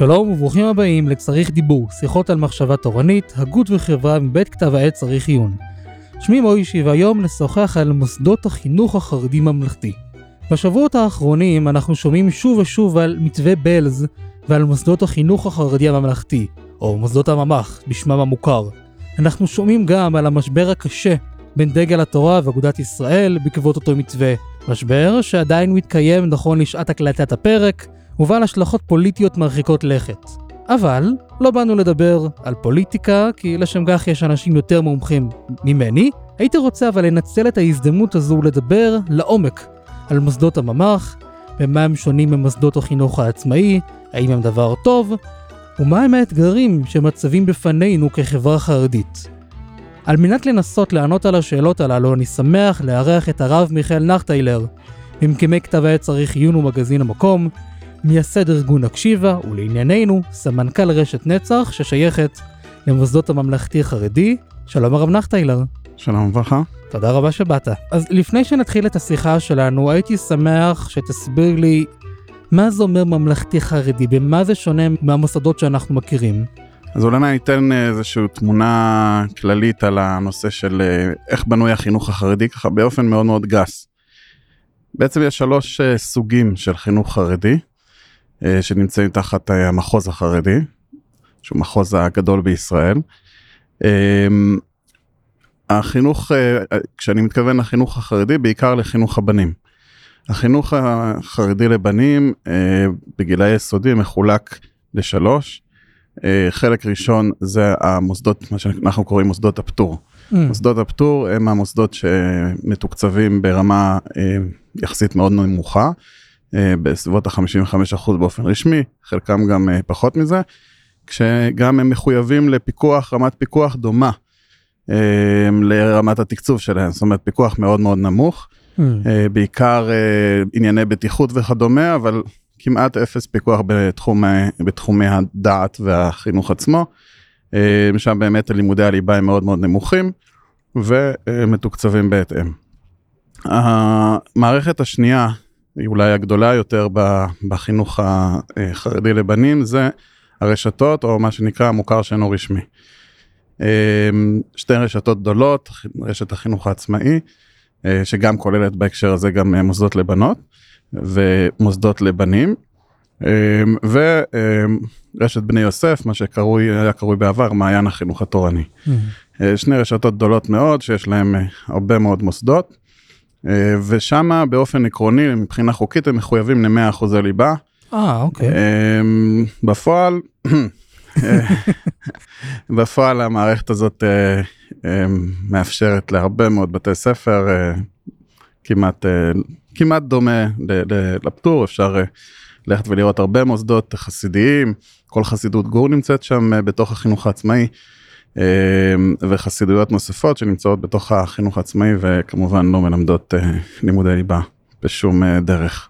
שלום וברוכים הבאים לצריך דיבור, שיחות על מחשבה תורנית, הגות וחברה מבית כתב העת צריך עיון. שמי מוישי והיום נשוחח על מוסדות החינוך החרדי ממלכתי. בשבועות האחרונים אנחנו שומעים שוב ושוב על מתווה בלז ועל מוסדות החינוך החרדי הממלכתי, או מוסדות הממ"ח בשמם המוכר. אנחנו שומעים גם על המשבר הקשה בין דגל התורה ואגודת ישראל בעקבות אותו מתווה. משבר שעדיין מתקיים נכון לשעת הקלטת הפרק, ובעל השלכות פוליטיות מרחיקות לכת. אבל לא באנו לדבר על פוליטיקה, כי לשם כך יש אנשים יותר מומחים ממני. הייתי רוצה אבל לנצל את ההזדמנות הזו לדבר לעומק על מוסדות הממ"ח, במה הם שונים ממוסדות החינוך העצמאי, האם הם דבר טוב, ומהם האתגרים שמצבים בפנינו כחברה חרדית. על מנת לנסות לענות על השאלות הללו, אני שמח לארח את הרב מיכאל נחטיילר, ממקימי כתב העת צריך עיון ומגזין המקום, מייסד ארגון הקשיבה, ולענייננו, סמנכ"ל רשת נצח ששייכת למוסדות הממלכתי החרדי. שלום הרב נחטיילר. שלום וברכה. תודה רבה שבאת. אז לפני שנתחיל את השיחה שלנו, הייתי שמח שתסביר לי מה זה אומר ממלכתי חרדי, במה זה שונה מהמוסדות שאנחנו מכירים. אז אולי אני אתן איזושהי תמונה כללית על הנושא של אה, איך בנוי החינוך החרדי, ככה באופן מאוד מאוד גס. בעצם יש שלוש אה, סוגים של חינוך חרדי. אה, שנמצאים תחת אה, המחוז החרדי, שהוא מחוז הגדול בישראל. אה, החינוך, כשאני מתכוון לחינוך החרדי, בעיקר לחינוך הבנים. החינוך החרדי לבנים בגילאי יסודי מחולק לשלוש. חלק ראשון זה המוסדות, מה שאנחנו קוראים מוסדות הפטור. Mm. מוסדות הפטור הם המוסדות שמתוקצבים ברמה יחסית מאוד נמוכה. אה, בסביבות ה-55% באופן רשמי, חלקם גם אה, פחות מזה, כשגם הם מחויבים לפיקוח, רמת פיקוח דומה אה, לרמת התקצוב שלהם, זאת אומרת פיקוח מאוד מאוד נמוך, mm. בעיקר ענייני בטיחות וכדומה, אבל כמעט אפס פיקוח בתחום, בתחומי הדעת והחינוך עצמו, שם באמת לימודי הליבה הם מאוד מאוד נמוכים ומתוקצבים בהתאם. המערכת השנייה היא אולי הגדולה יותר בחינוך החרדי לבנים, זה הרשתות, או מה שנקרא המוכר שאינו רשמי. אמ, שתי רשתות גדולות, רשת החינוך העצמאי, אה, שגם כוללת בהקשר הזה גם אה, מוסדות לבנות ומוסדות לבנים, אמ, ורשת בני יוסף, מה שקרוי, היה קרוי בעבר מעיין החינוך התורני. Mm-hmm. אה, שני רשתות גדולות מאוד שיש להם הרבה מאוד מוסדות. אה, ושם באופן עקרוני מבחינה חוקית הם מחויבים ל-100 אחוזי ליבה. אה אוקיי. אה, בפועל, אה, בפועל המערכת הזאת מאפשרת להרבה מאוד בתי ספר כמעט כמעט דומה לפטור אפשר ללכת ולראות הרבה מוסדות חסידיים כל חסידות גור נמצאת שם בתוך החינוך העצמאי. אמ, וחסידויות נוספות שנמצאות בתוך החינוך העצמאי וכמובן לא מלמדות אה, לימודי ליבה בשום אה, דרך.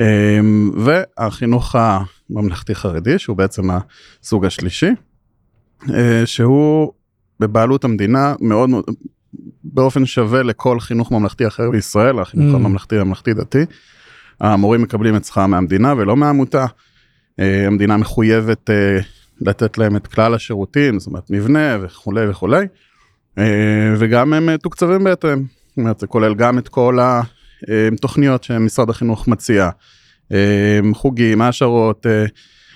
אמ, והחינוך הממלכתי חרדי שהוא בעצם הסוג השלישי אה, שהוא בבעלות המדינה מאוד מאוד באופן שווה לכל חינוך ממלכתי אחר בישראל החינוך mm. הממלכתי הממלכתי דתי. המורים מקבלים את שכר מהמדינה ולא מהעמותה. המדינה מחויבת לתת להם את כלל השירותים, זאת אומרת מבנה וכולי וכולי, אה, וגם הם מתוקצבים בהתאם, זאת אומרת זה כולל גם את כל התוכניות שמשרד החינוך מציע, אה, חוגים, העשרות, אה,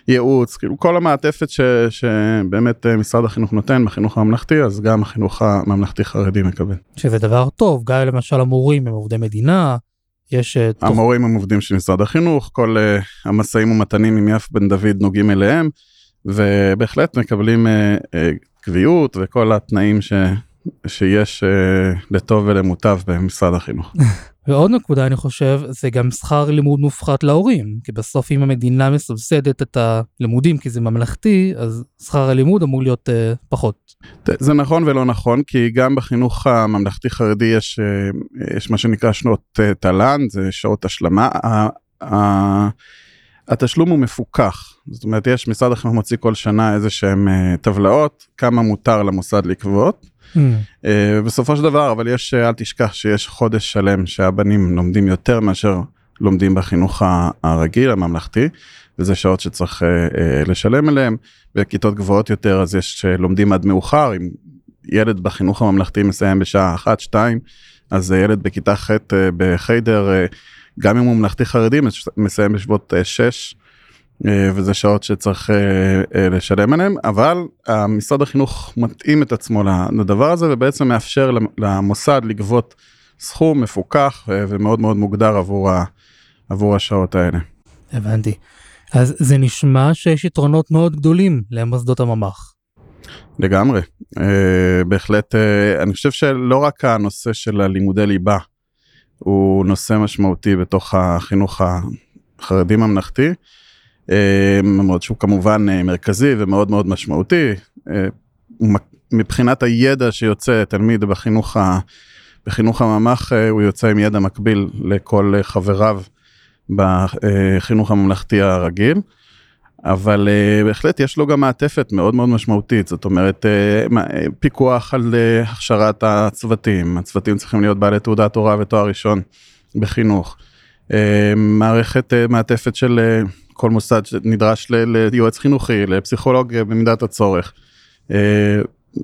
ייעוץ, כאילו כל המעטפת ש, שבאמת משרד החינוך נותן בחינוך הממלכתי, אז גם החינוך הממלכתי חרדי מקבל. שזה דבר טוב, גם למשל המורים הם עובדי מדינה, יש... המורים הם עובדים של משרד החינוך, כל המשאים ומתנים עם יף בן דוד נוגעים אליהם. ובהחלט מקבלים אה, אה, קביעות וכל התנאים ש, שיש אה, לטוב ולמוטב במשרד החינוך. ועוד נקודה אני חושב זה גם שכר לימוד מופחת להורים כי בסוף אם המדינה מסבסדת את הלימודים כי זה ממלכתי אז שכר הלימוד אמור להיות uh, פחות. זה נכון ולא נכון כי גם בחינוך הממלכתי חרדי יש, יש מה שנקרא שנות תל"ן זה שעות השלמה. התשלום הוא מפוקח, זאת אומרת יש משרד החינוך מוציא כל שנה איזה שהם uh, טבלאות, כמה מותר למוסד לגבות. Mm. Uh, בסופו של דבר אבל יש, אל תשכח שיש חודש שלם שהבנים לומדים יותר מאשר לומדים בחינוך הרגיל הממלכתי וזה שעות שצריך לשלם עליהם בכיתות גבוהות יותר אז יש לומדים עד מאוחר אם ילד בחינוך הממלכתי מסיים בשעה 1-2 אז ילד בכיתה ח' בחיידר גם אם הוא ממלכתי חרדי מסיים בשבועות 6 וזה שעות שצריך לשלם עליהם אבל משרד החינוך מתאים את עצמו לדבר הזה ובעצם מאפשר למוסד לגבות סכום מפוקח ומאוד מאוד מוגדר עבור, ה, עבור השעות האלה. הבנתי. אז זה נשמע שיש יתרונות מאוד גדולים למוסדות הממ"ח. לגמרי. בהחלט אני חושב שלא רק הנושא של הלימודי ליבה הוא נושא משמעותי בתוך החינוך החרדי ממלכתי. למרות שהוא כמובן מרכזי ומאוד מאוד משמעותי מבחינת הידע שיוצא תלמיד בחינוך, ה, בחינוך הממ"ח הוא יוצא עם ידע מקביל לכל חבריו בחינוך הממלכתי הרגיל. אבל בהחלט יש לו גם מעטפת מאוד מאוד משמעותית זאת אומרת פיקוח על הכשרת הצוותים הצוותים צריכים להיות בעלי תעודת הוראה ותואר ראשון בחינוך. מערכת מעטפת של כל מוסד שנדרש ליועץ חינוכי לפסיכולוג במידת הצורך.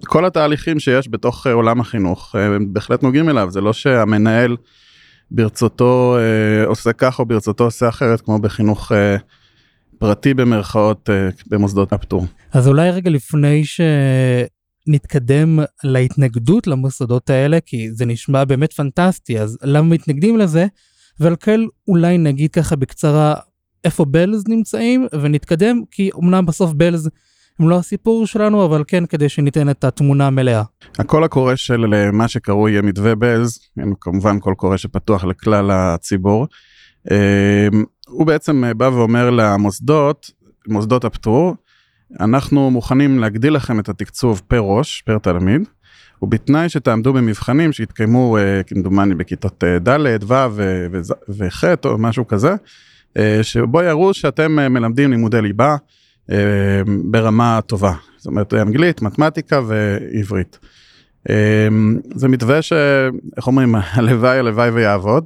כל התהליכים שיש בתוך עולם החינוך בהחלט נוגעים אליו זה לא שהמנהל ברצותו עושה כך או ברצותו עושה אחרת כמו בחינוך פרטי במרכאות במוסדות הפטור. אז אולי רגע לפני שנתקדם להתנגדות למוסדות האלה כי זה נשמע באמת פנטסטי אז למה מתנגדים לזה ועל כן אולי נגיד ככה בקצרה איפה בלז נמצאים ונתקדם כי אמנם בסוף בלז הם לא הסיפור שלנו אבל כן כדי שניתן את התמונה המלאה. הקול הקורא של מה שקרוי מתווה בלז כמובן קול קורא שפתוח לכלל הציבור. הוא בעצם בא ואומר למוסדות מוסדות הפטור אנחנו מוכנים להגדיל לכם את התקצוב פר ראש פר תלמיד. ובתנאי שתעמדו במבחנים שיתקיימו כמדומני בכיתות ד' ו' וח' או משהו כזה שבו יראו שאתם מלמדים לימודי ליבה ברמה טובה זאת אומרת אנגלית מתמטיקה ועברית. זה מתווה שאיך אומרים הלוואי הלוואי ויעבוד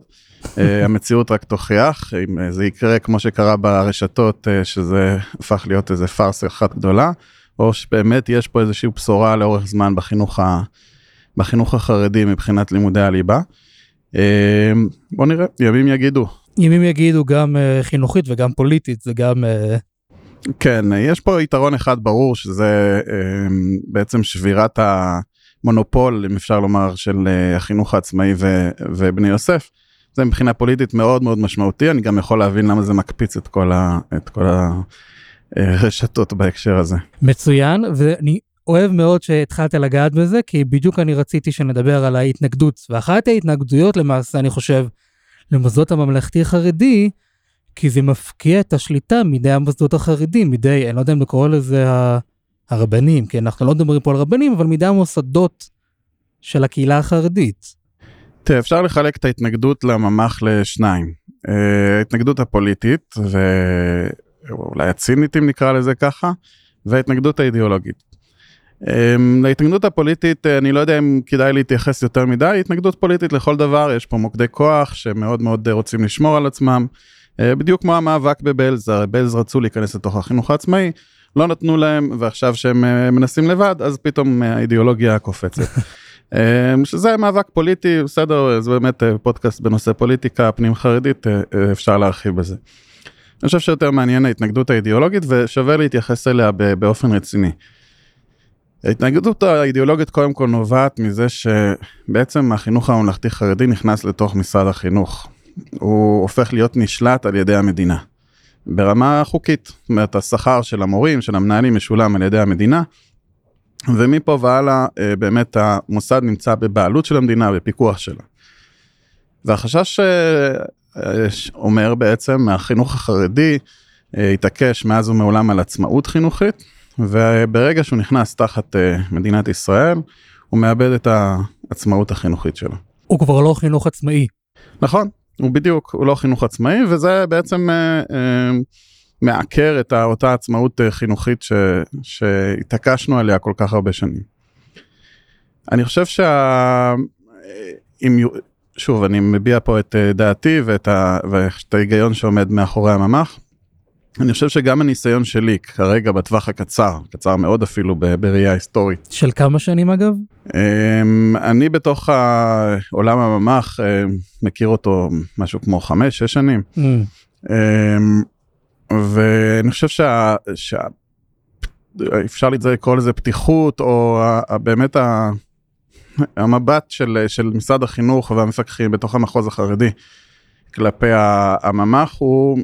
המציאות רק תוכיח אם זה יקרה כמו שקרה ברשתות שזה הפך להיות איזה פארסה אחת גדולה או שבאמת יש פה איזושהי בשורה לאורך זמן בחינוך, ה... בחינוך החרדי מבחינת לימודי הליבה. בוא נראה ימים יגידו. ימים יגידו גם חינוכית וגם פוליטית זה גם. כן יש פה יתרון אחד ברור שזה בעצם שבירת המונופול אם אפשר לומר של החינוך העצמאי ו... ובני יוסף. זה מבחינה פוליטית מאוד מאוד משמעותי אני גם יכול להבין למה זה מקפיץ את כל, ה... את כל הרשתות בהקשר הזה. מצוין ואני אוהב מאוד שהתחלת לגעת בזה כי בדיוק אני רציתי שנדבר על ההתנגדות ואחת ההתנגדויות למעשה אני חושב למוסדות הממלכתי חרדי כי זה מפקיע את השליטה מידי המוסדות החרדים מידי אני לא יודע אם לקרוא לזה הרבנים כי אנחנו לא מדברים פה על רבנים אבל מידי המוסדות של הקהילה החרדית. תראה, אפשר לחלק את ההתנגדות לממ"ח לשניים. ההתנגדות הפוליטית ואולי הצינית אם נקרא לזה ככה וההתנגדות האידיאולוגית. להתנגדות הפוליטית אני לא יודע אם כדאי להתייחס יותר מדי התנגדות פוליטית לכל דבר יש פה מוקדי כוח שמאוד מאוד רוצים לשמור על עצמם בדיוק כמו המאבק בבלז בלז רצו להיכנס לתוך החינוך העצמאי לא נתנו להם ועכשיו שהם מנסים לבד אז פתאום האידיאולוגיה קופצת. שזה מאבק פוליטי בסדר זה באמת פודקאסט בנושא פוליטיקה פנים חרדית אפשר להרחיב בזה. אני חושב שיותר מעניין ההתנגדות האידיאולוגית ושווה להתייחס אליה באופן רציני. ההתנגדות האידיאולוגית קודם כל נובעת מזה שבעצם החינוך הממלכתי חרדי נכנס לתוך משרד החינוך. הוא הופך להיות נשלט על ידי המדינה. ברמה חוקית, זאת אומרת השכר של המורים, של המנהלים משולם על ידי המדינה. ומפה והלאה באמת המוסד נמצא בבעלות של המדינה בפיקוח שלה. והחשש אומר בעצם מהחינוך החרדי התעקש מאז ומעולם על עצמאות חינוכית וברגע שהוא נכנס תחת מדינת ישראל הוא מאבד את העצמאות החינוכית שלו. הוא כבר לא חינוך עצמאי. נכון, הוא בדיוק, הוא לא חינוך עצמאי וזה בעצם מעקר את אותה עצמאות חינוכית ש, שהתעקשנו עליה כל כך הרבה שנים. אני חושב שה... אם שוב, אני מביע פה את אה, דעתי ואת, ה, ואת ההיגיון שעומד מאחורי הממ"ח. אני חושב שגם הניסיון שלי כרגע בטווח הקצר, קצר מאוד אפילו בראייה היסטורית. של כמה שנים אגב? אמ, אני בתוך העולם הממ"ח מכיר אותו משהו כמו חמש, שש שנים. Mm. ואני חושב שה... שה... אפשר לקרוא לזה פתיחות או באמת המבט של, של משרד החינוך והמפקחים בתוך המחוז החרדי כלפי הממ"ח הוא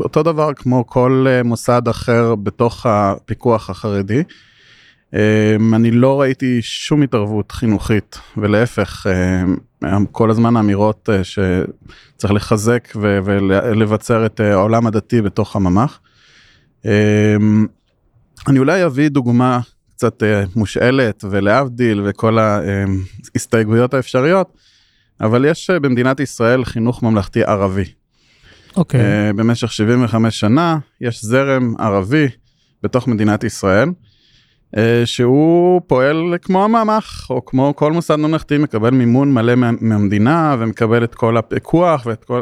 אותו דבר כמו כל מוסד אחר בתוך הפיקוח החרדי. אמ, אני לא ראיתי שום התערבות חינוכית ולהפך אמ, כל הזמן האמירות אה, שצריך לחזק ולבצר את אה, העולם הדתי בתוך הממ"ח. אמ, אני אולי אביא דוגמה קצת אה, מושאלת ולהבדיל וכל ההסתייגויות האפשריות, אבל יש במדינת ישראל חינוך ממלכתי ערבי. אוקיי. Okay. במשך 75 שנה יש זרם ערבי בתוך מדינת ישראל. אה, שהוא פועל כמו הממ"ח או כמו כל מוסד ממלכתי מקבל מימון מלא מהמדינה ומקבל את כל הפיקוח ואת כל.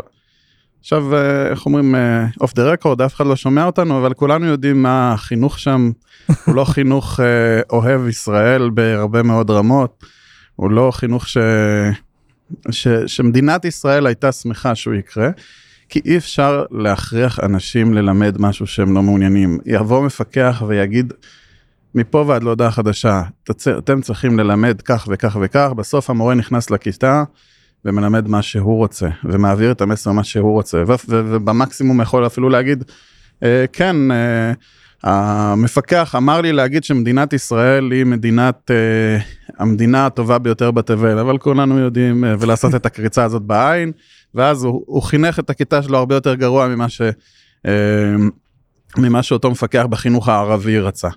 עכשיו אה, איך אומרים אוף דה רקורד אף אחד לא שומע אותנו אבל כולנו יודעים מה החינוך שם הוא לא חינוך אה, אוהב ישראל בהרבה מאוד רמות הוא לא חינוך ש... ש... שמדינת ישראל הייתה שמחה שהוא יקרה. כי אי אפשר להכריח אנשים ללמד משהו שהם לא מעוניינים יבוא מפקח ויגיד מפה ועד להודעה חדשה, אתם צריכים ללמד כך וכך וכך, בסוף המורה נכנס לכיתה ומלמד מה שהוא רוצה, ומעביר את המסר מה שהוא רוצה, ובמקסימום יכול אפילו להגיד, אה, כן, אה, המפקח אמר לי להגיד שמדינת ישראל היא מדינת, אה, המדינה הטובה ביותר בתבל, אבל כולנו יודעים, ולעשות את הקריצה הזאת בעין, ואז הוא, הוא חינך את הכיתה שלו הרבה יותר גרוע ממה ש... ממה שאותו מפקח בחינוך הערבי רצה.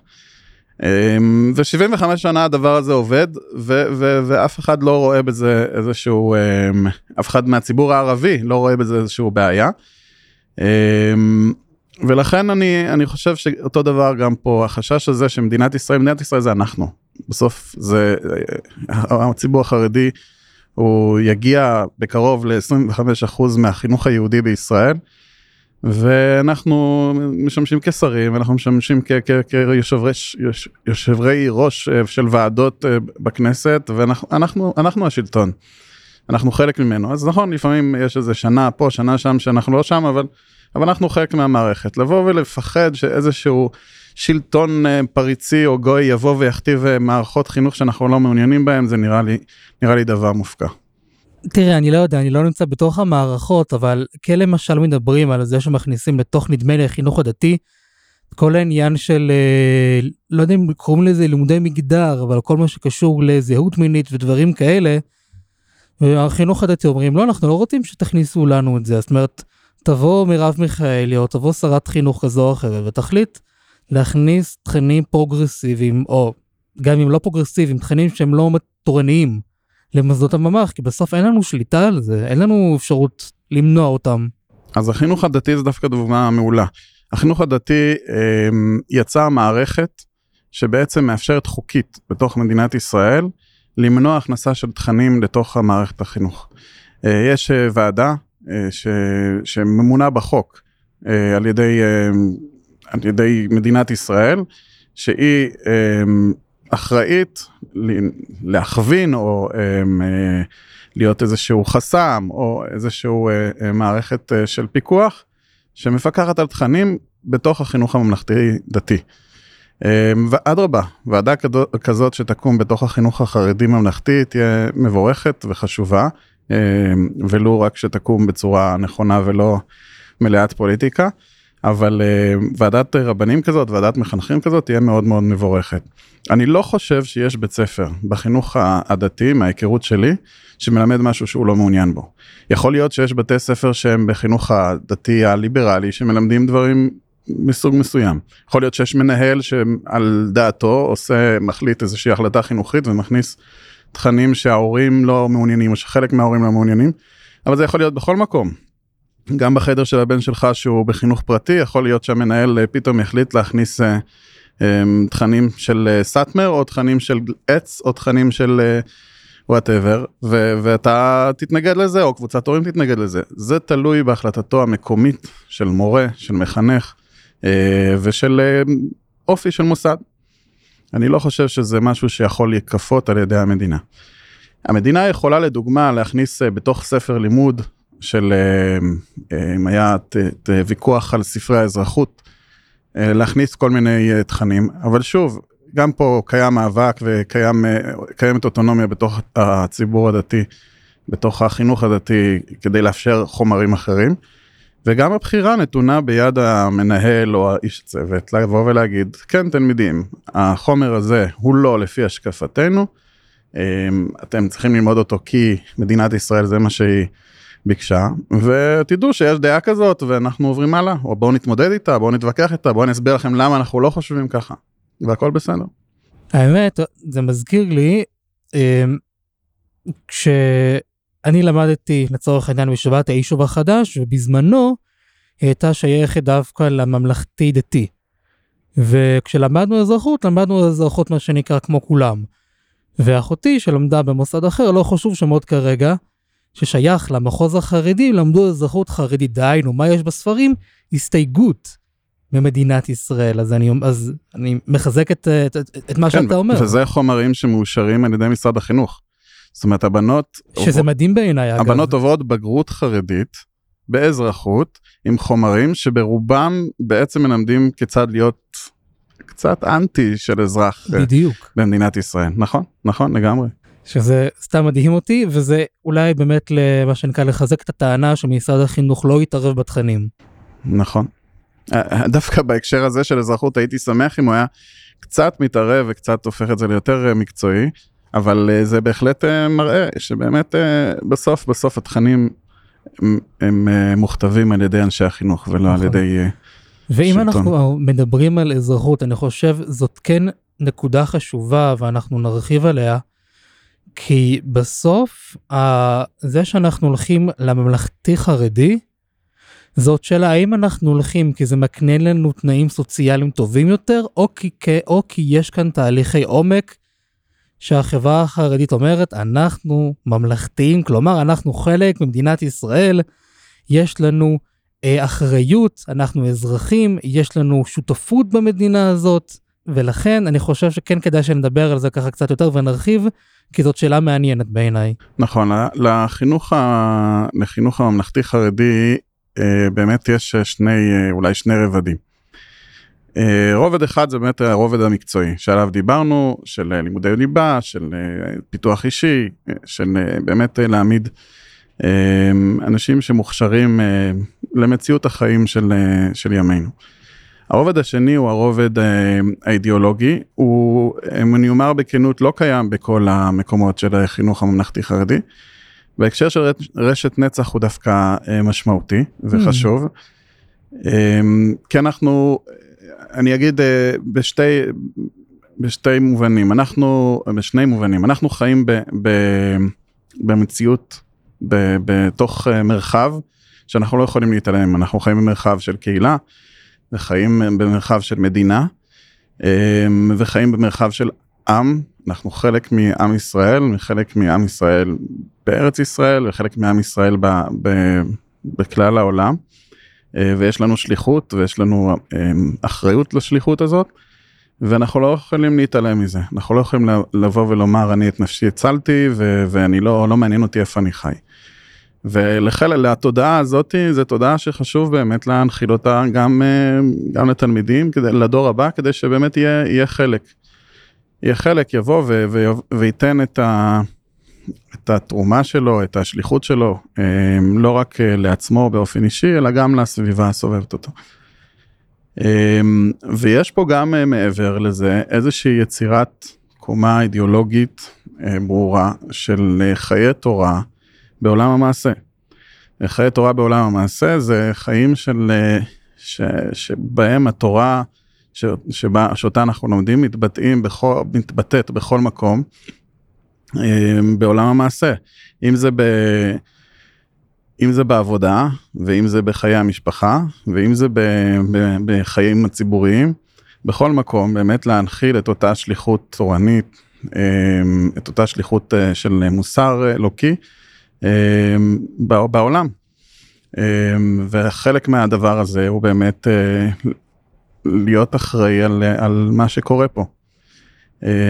אמ, ו-75 שנה הדבר הזה עובד ו- ו- ואף אחד לא רואה בזה איזשהו אמ, אף אחד מהציבור הערבי לא רואה בזה איזשהו בעיה. אמ, ולכן אני אני חושב שאותו דבר גם פה החשש הזה שמדינת ישראל מדינת ישראל זה אנחנו בסוף זה אה, הציבור החרדי הוא יגיע בקרוב ל-25% מהחינוך היהודי בישראל. ואנחנו משמשים כשרים אנחנו משמשים כיושבי ראש אה, של ועדות אה, בכנסת ואנחנו אנחנו, אנחנו השלטון. אנחנו חלק ממנו אז נכון לפעמים יש איזה שנה פה שנה שם שאנחנו לא שם אבל אבל אנחנו חלק מהמערכת לבוא ולפחד שאיזשהו שלטון אה, פריצי או גוי יבוא ויכתיב מערכות חינוך שאנחנו לא מעוניינים בהם זה נראה לי נראה לי דבר מופקע. תראה, אני לא יודע, אני לא נמצא בתוך המערכות, אבל כן למשל מדברים על זה שמכניסים לתוך נדמה לי החינוך הדתי, כל העניין של, אה, לא יודע אם קוראים לזה לימודי מגדר, אבל כל מה שקשור לזהות מינית ודברים כאלה, והחינוך הדתי אומרים, לא, אנחנו לא רוצים שתכניסו לנו את זה, זאת אומרת, תבוא מרב מיכאלי או תבוא שרת חינוך כזו או אחרת ותחליט להכניס תכנים פרוגרסיביים, או גם אם לא פרוגרסיביים, תכנים שהם לא תורניים. למוסדות הממ"ח, כי בסוף אין לנו שליטה על זה, אין לנו אפשרות למנוע אותם. אז החינוך הדתי זה דווקא דוגמה מעולה. החינוך הדתי אה, יצר מערכת שבעצם מאפשרת חוקית בתוך מדינת ישראל למנוע הכנסה של תכנים לתוך המערכת החינוך. אה, יש אה, ועדה אה, ש, שממונה בחוק אה, על ידי, אה, על ידי מדינת ישראל, שהיא אה, אחראית להכווין או אמ, אה, להיות איזשהו חסם או איזשהו אה, אה, מערכת של פיקוח שמפקחת על תכנים בתוך החינוך הממלכתי דתי. אמ, ואדרבה, ועדה כזאת שתקום בתוך החינוך החרדי ממלכתי תהיה מבורכת וחשובה, אמ, ולו רק שתקום בצורה נכונה ולא מלאת פוליטיקה. אבל uh, ועדת רבנים כזאת, ועדת מחנכים כזאת, תהיה מאוד מאוד מבורכת. אני לא חושב שיש בית ספר בחינוך הדתי, מההיכרות שלי, שמלמד משהו שהוא לא מעוניין בו. יכול להיות שיש בתי ספר שהם בחינוך הדתי הליברלי, שמלמדים דברים מסוג מסוים. יכול להיות שיש מנהל שעל דעתו עושה, מחליט איזושהי החלטה חינוכית ומכניס תכנים שההורים לא מעוניינים, או שחלק מההורים לא מעוניינים, אבל זה יכול להיות בכל מקום. גם בחדר של הבן שלך שהוא בחינוך פרטי, יכול להיות שהמנהל אה, פתאום יחליט להכניס אה, אה, תכנים של סאטמר, או תכנים של עץ, או תכנים של whatever, ואתה תתנגד לזה, או קבוצת הורים תתנגד לזה. זה תלוי בהחלטתו המקומית של מורה, של מחנך, אה, ושל אה, אופי של מוסד. אני לא חושב שזה משהו שיכול להיכפות על ידי המדינה. המדינה יכולה לדוגמה להכניס אה, בתוך ספר לימוד של, אם היה ויכוח על ספרי האזרחות, להכניס כל מיני תכנים, אבל שוב, גם פה קיים מאבק וקיימת אוטונומיה בתוך הציבור הדתי, בתוך החינוך הדתי, כדי לאפשר חומרים אחרים. וגם הבחירה נתונה ביד המנהל או האיש צוות לבוא ולהגיד, כן תלמידים, החומר הזה הוא לא לפי השקפתנו, אתם צריכים ללמוד אותו כי מדינת ישראל זה מה שהיא ביקשה, ותדעו שיש דעה כזאת ואנחנו עוברים הלאה, או בואו נתמודד איתה, בואו נתווכח איתה, בואו נסביר לכם למה אנחנו לא חושבים ככה, והכל בסדר. האמת, זה מזכיר לי, אמ, כש... אני למדתי לצורך העניין בישיבת היישוב החדש, ובזמנו היא הייתה שייכת דווקא לממלכתי דתי. וכשלמדנו אזרחות, למדנו אזרחות מה שנקרא כמו כולם. ואחותי שלמדה במוסד אחר, לא חשוב שמות כרגע, ששייך למחוז החרדי, למדו אזרחות חרדית. דהיינו, מה יש בספרים? הסתייגות ממדינת ישראל. אז אני, אז אני מחזק את, את, את, מה כן, שאתה אומר. וזה חומרים שמאושרים על ידי משרד החינוך. זאת אומרת הבנות, שזה עובד, מדהים בעיניי אגב, הבנות עוברות בגרות חרדית באזרחות עם חומרים שברובם בעצם מלמדים כיצד להיות קצת אנטי של אזרח אה, בדיוק במדינת ישראל נכון נכון לגמרי. שזה סתם מדהים אותי וזה אולי באמת למה שנקרא לחזק את הטענה שמשרד החינוך לא יתערב בתכנים. נכון. אה, אה, דווקא בהקשר הזה של אזרחות הייתי שמח אם הוא היה קצת מתערב וקצת הופך את זה ליותר מקצועי. אבל זה בהחלט מראה שבאמת בסוף בסוף התכנים הם, הם מוכתבים על ידי אנשי החינוך ולא נכון. על ידי ואם שלטון. אנחנו מדברים על אזרחות אני חושב זאת כן נקודה חשובה ואנחנו נרחיב עליה. כי בסוף זה שאנחנו הולכים לממלכתי חרדי זאת שאלה האם אנחנו הולכים כי זה מקנה לנו תנאים סוציאליים טובים יותר או כי, או כי יש כאן תהליכי עומק שהחברה החרדית אומרת, אנחנו ממלכתיים, כלומר, אנחנו חלק ממדינת ישראל, יש לנו אה, אחריות, אנחנו אזרחים, יש לנו שותפות במדינה הזאת, ולכן אני חושב שכן כדאי שנדבר על זה ככה קצת יותר ונרחיב, כי זאת שאלה מעניינת בעיניי. נכון, לחינוך, ה... לחינוך הממלכתי חרדי אה, באמת יש שני, אה, אולי שני רבדים. אה, רובד אחד זה באמת הרובד המקצועי שעליו דיברנו, של לימודי ליבה, של פיתוח אישי, של באמת להעמיד אנשים שמוכשרים למציאות החיים של, של ימינו. הרובד השני הוא הרובד האידיאולוגי, הוא, אם אני אומר בכנות, לא קיים בכל המקומות של החינוך הממלכתי חרדי. בהקשר של רשת נצח הוא דווקא משמעותי וחשוב. Mm. כי אנחנו אני אגיד אה, בשתי, בשתי מובנים, אנחנו, בשני מובנים, אנחנו חיים ב, ב, במציאות, ב, בתוך אה, מרחב שאנחנו לא יכולים להתעלם, אנחנו חיים במרחב של קהילה, וחיים במרחב של מדינה, אה, וחיים במרחב של עם, אנחנו חלק מעם ישראל, חלק מעם ישראל בארץ ישראל, וחלק מעם ישראל ב, ב, בכלל העולם. אה, ויש לנו שליחות ויש לנו אה, אחריות לשליחות הזאת. ואנחנו לא יכולים להתעלם מזה אנחנו לא יכולים לבוא ולומר אני את נפשי הצלתי ואני לא לא מעניין אותי איפה אני חי. ולחלק לתודעה הזאתי זה תודעה שחשוב באמת להנחיל אותה גם אה, גם לתלמידים כדי לדור הבא כדי שבאמת יהיה יהיה חלק. יהיה חלק יבוא ו- ו- וייתן את ה... את התרומה שלו, את השליחות שלו, אמ, לא רק אה, לעצמו באופן אישי, אלא גם לסביבה הסובבת אותו. ויש פה גם אה, מעבר לזה איזושהי יצירת קומה אידיאולוגית אה, ברורה של חיי תורה בעולם המעשה. חיי תורה בעולם המעשה זה חיים של, ש, שבהם התורה ש, שבה, שאותה אנחנו לומדים מתבטאים בכל, מתבטאת בכל מקום. אמ, בעולם המעשה, אם זה, ב... אם זה בעבודה, ואם זה בחיי המשפחה, ואם זה ב... ב... בחיים הציבוריים, בכל מקום באמת להנחיל את אותה שליחות תורנית את אותה שליחות של מוסר אלוקי בעולם. וחלק מהדבר הזה הוא באמת להיות אחראי על, על מה שקורה פה.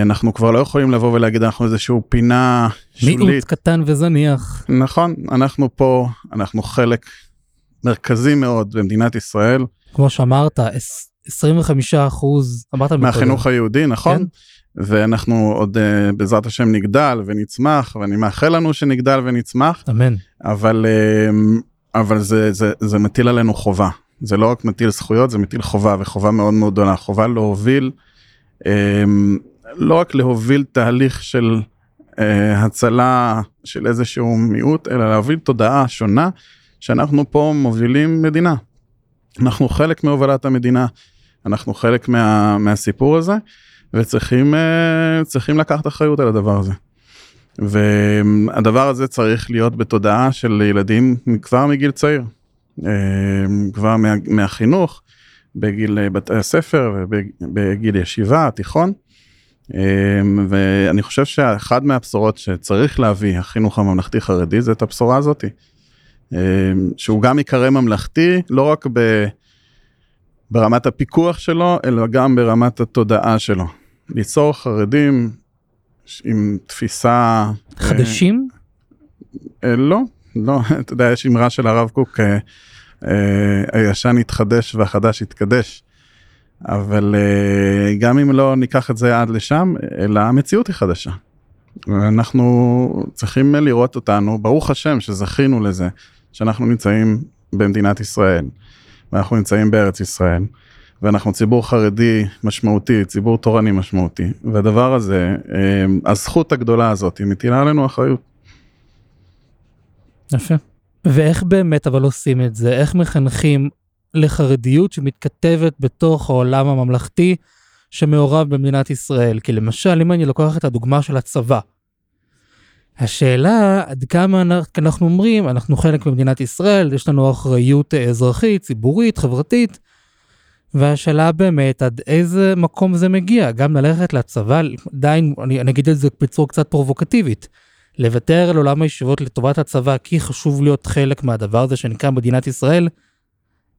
אנחנו כבר לא יכולים לבוא ולהגיד אנחנו איזשהו פינה שולית. מיעוט קטן וזניח. נכון, אנחנו פה, אנחנו חלק מרכזי מאוד במדינת ישראל. כמו שאמרת, 25 אחוז, אמרת מהחינוך היהודי, נכון? כן? ואנחנו עוד uh, בעזרת השם נגדל ונצמח, ואני מאחל לנו שנגדל ונצמח. אמן. אבל, uh, אבל זה, זה, זה מטיל עלינו חובה. זה לא רק מטיל זכויות, זה מטיל חובה, וחובה מאוד מאוד גדולה. חובה להוביל, um, לא רק להוביל תהליך של uh, הצלה של איזשהו מיעוט, אלא להוביל תודעה שונה, שאנחנו פה מובילים מדינה. אנחנו חלק מהובלת המדינה, אנחנו חלק מה, מהסיפור הזה, וצריכים uh, לקחת אחריות על הדבר הזה. והדבר הזה צריך להיות בתודעה של ילדים כבר מגיל צעיר, uh, כבר מה, מהחינוך, בגיל בתי הספר ובגיל ישיבה, תיכון. ואני חושב שאחד מהבשורות שצריך להביא החינוך הממלכתי חרדי זה את הבשורה הזאתי. שהוא גם ייקרא ממלכתי, לא רק ב, ברמת הפיקוח שלו, אלא גם ברמת התודעה שלו. ליצור חרדים עם תפיסה... חדשים? אה, אה, לא, לא, אתה יודע, יש אמרה של הרב קוק, אה, אה, הישן יתחדש והחדש יתקדש. אבל אה, גם אם לא ניקח את זה עד לשם, אלא המציאות היא חדשה. אנחנו צריכים לראות אותנו, ברוך השם שזכינו לזה, שאנחנו נמצאים במדינת ישראל, ואנחנו נמצאים בארץ ישראל, ואנחנו ציבור חרדי משמעותי, ציבור תורני משמעותי, והדבר הזה, אמ, הזכות הגדולה הזאת, היא מטילה עלינו אחריות. יפה. ואיך באמת אבל עושים את זה? איך מחנכים לחרדיות שמתכתבת בתוך העולם הממלכתי שמעורב במדינת ישראל? כי למשל, אם אני לוקח את הדוגמה של הצבא, השאלה עד כמה אנחנו אומרים, אנחנו חלק ממדינת ישראל, יש לנו אחריות אזרחית, ציבורית, חברתית, והשאלה באמת עד איזה מקום זה מגיע, גם ללכת לצבא, עדיין, אני, אני אגיד את זה בצורה קצת פרובוקטיבית, לוותר על עולם הישיבות לטובת הצבא כי חשוב להיות חלק מהדבר הזה שנקרא מדינת ישראל,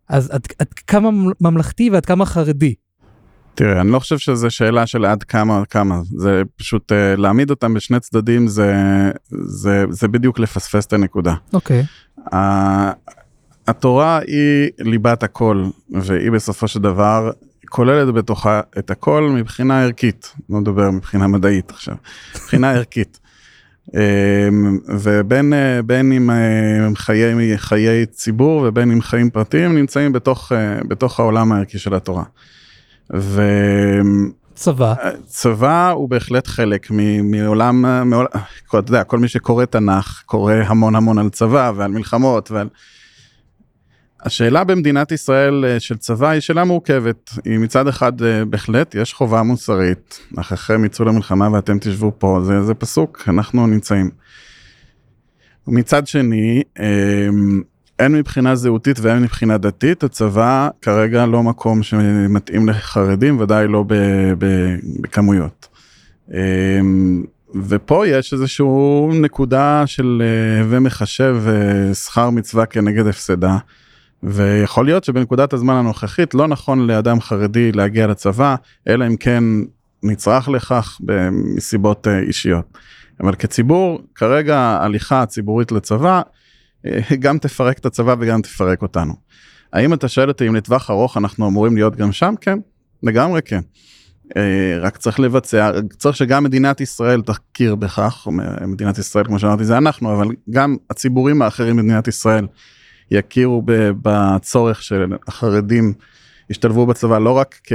אז עד, עד כמה ממלכתי ועד כמה חרדי תראה, אני לא חושב שזו שאלה של עד כמה כמה, זה פשוט uh, להעמיד אותם בשני צדדים זה, זה, זה בדיוק לפספס את הנקודה. אוקיי. Okay. Uh, התורה היא ליבת הכל, והיא בסופו של דבר כוללת בתוכה את הכל מבחינה ערכית, לא מדבר מבחינה מדעית עכשיו, מבחינה ערכית. Um, ובין uh, בין אם uh, חיי, חיי ציבור ובין אם חיים פרטיים נמצאים בתוך, uh, בתוך העולם הערכי של התורה. ו... צבא. צבא הוא בהחלט חלק מעולם, מעול... אתה יודע, כל מי שקורא תנ"ך קורא המון המון על צבא ועל מלחמות ועל... השאלה במדינת ישראל אה, של צבא היא שאלה מורכבת. היא מצד אחד אה, בהחלט יש חובה מוסרית, אחריכם יצאו למלחמה ואתם תשבו פה, זה, זה פסוק, אנחנו נמצאים. מצד שני, אמ, הן מבחינה זהותית והן מבחינה דתית, הצבא כרגע לא מקום שמתאים לחרדים, ודאי לא בכמויות. אמ, ופה יש איזשהו נקודה של הווה מחשב אה, שכר מצווה כנגד הפסדה. ויכול להיות שבנקודת הזמן הנוכחית לא נכון לאדם חרדי להגיע לצבא, אלא אם כן נצרך לכך מסיבות אה, אישיות. אבל כציבור, כרגע ההליכה הציבורית לצבא גם תפרק את הצבא וגם תפרק אותנו. האם אתה שואל אותי אם לטווח ארוך אנחנו אמורים להיות גם שם? כן, לגמרי כן. אה, רק צריך לבצע, צריך שגם מדינת ישראל תכיר בכך, מדינת ישראל כמו שאמרתי זה אנחנו, אבל גם הציבורים האחרים במדינת ישראל יכירו בצורך של החרדים ישתלבו בצבא לא רק כ...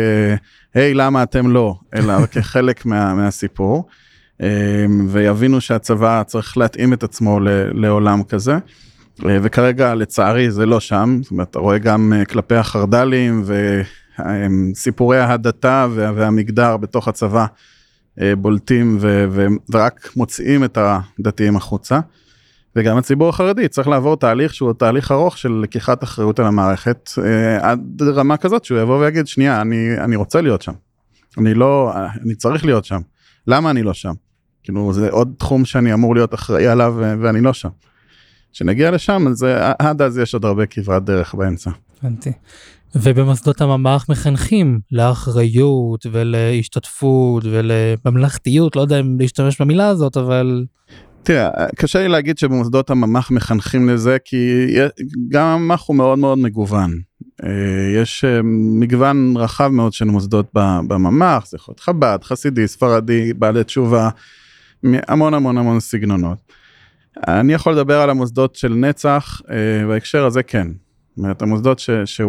היי למה אתם לא, אלא כחלק מה, מהסיפור. אה, ויבינו שהצבא צריך להתאים את עצמו לעולם כזה. אה, וכרגע לצערי זה לא שם, זאת אומרת, אתה רואה גם אה, כלפי החרד"לים וסיפורי ההדתה והמגדר בתוך הצבא אה, בולטים ורק מוציאים את הדתיים החוצה. וגם הציבור החרדי צריך לעבור תהליך שהוא תהליך ארוך של לקיחת אחריות על המערכת עד רמה כזאת שהוא יבוא ויגיד שנייה אני אני רוצה להיות שם. אני לא אני צריך להיות שם למה אני לא שם? כאילו זה עוד תחום שאני אמור להיות אחראי עליו ואני לא שם. כשנגיע לשם אז עד אז יש עוד הרבה כברת דרך באמצע. הבנתי. ובמוסדות הממ"ח מחנכים לאחריות ולהשתתפות ולממלכתיות, לא יודע אם להשתמש במילה הזאת, אבל... תראה, קשה לי להגיד שבמוסדות הממ"ח מחנכים לזה, כי גם הממ"ח הוא מאוד מאוד מגוון. אה, יש אה, מגוון רחב מאוד של מוסדות בממ"ח, זה יכול להיות חב"ד, חסידי, ספרדי, בעלי תשובה, המון המון המון סגנונות. אני יכול לדבר על המוסדות של נצח, אה, בהקשר הזה כן. זאת אומרת, המוסדות ש,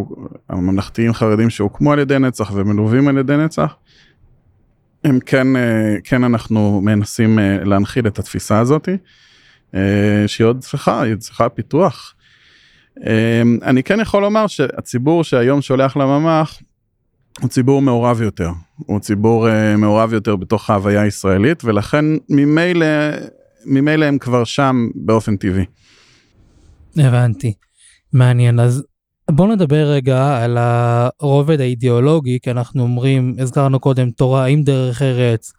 הממלכתיים חרדים שהוקמו על ידי נצח ומלווים על ידי נצח, הם כן, כן אנחנו מנסים להנחיל את התפיסה הזאתי, שהיא עוד צריכה, היא צריכה פיתוח. אני כן יכול לומר שהציבור שהיום שולח לממ"ח הוא ציבור מעורב יותר, הוא ציבור מעורב יותר בתוך ההוויה הישראלית ולכן ממילא, ממילא הם כבר שם באופן טבעי. הבנתי, מעניין אז בוא נדבר רגע על הרובד האידיאולוגי כי אנחנו אומרים הזכרנו קודם תורה עם דרך ארץ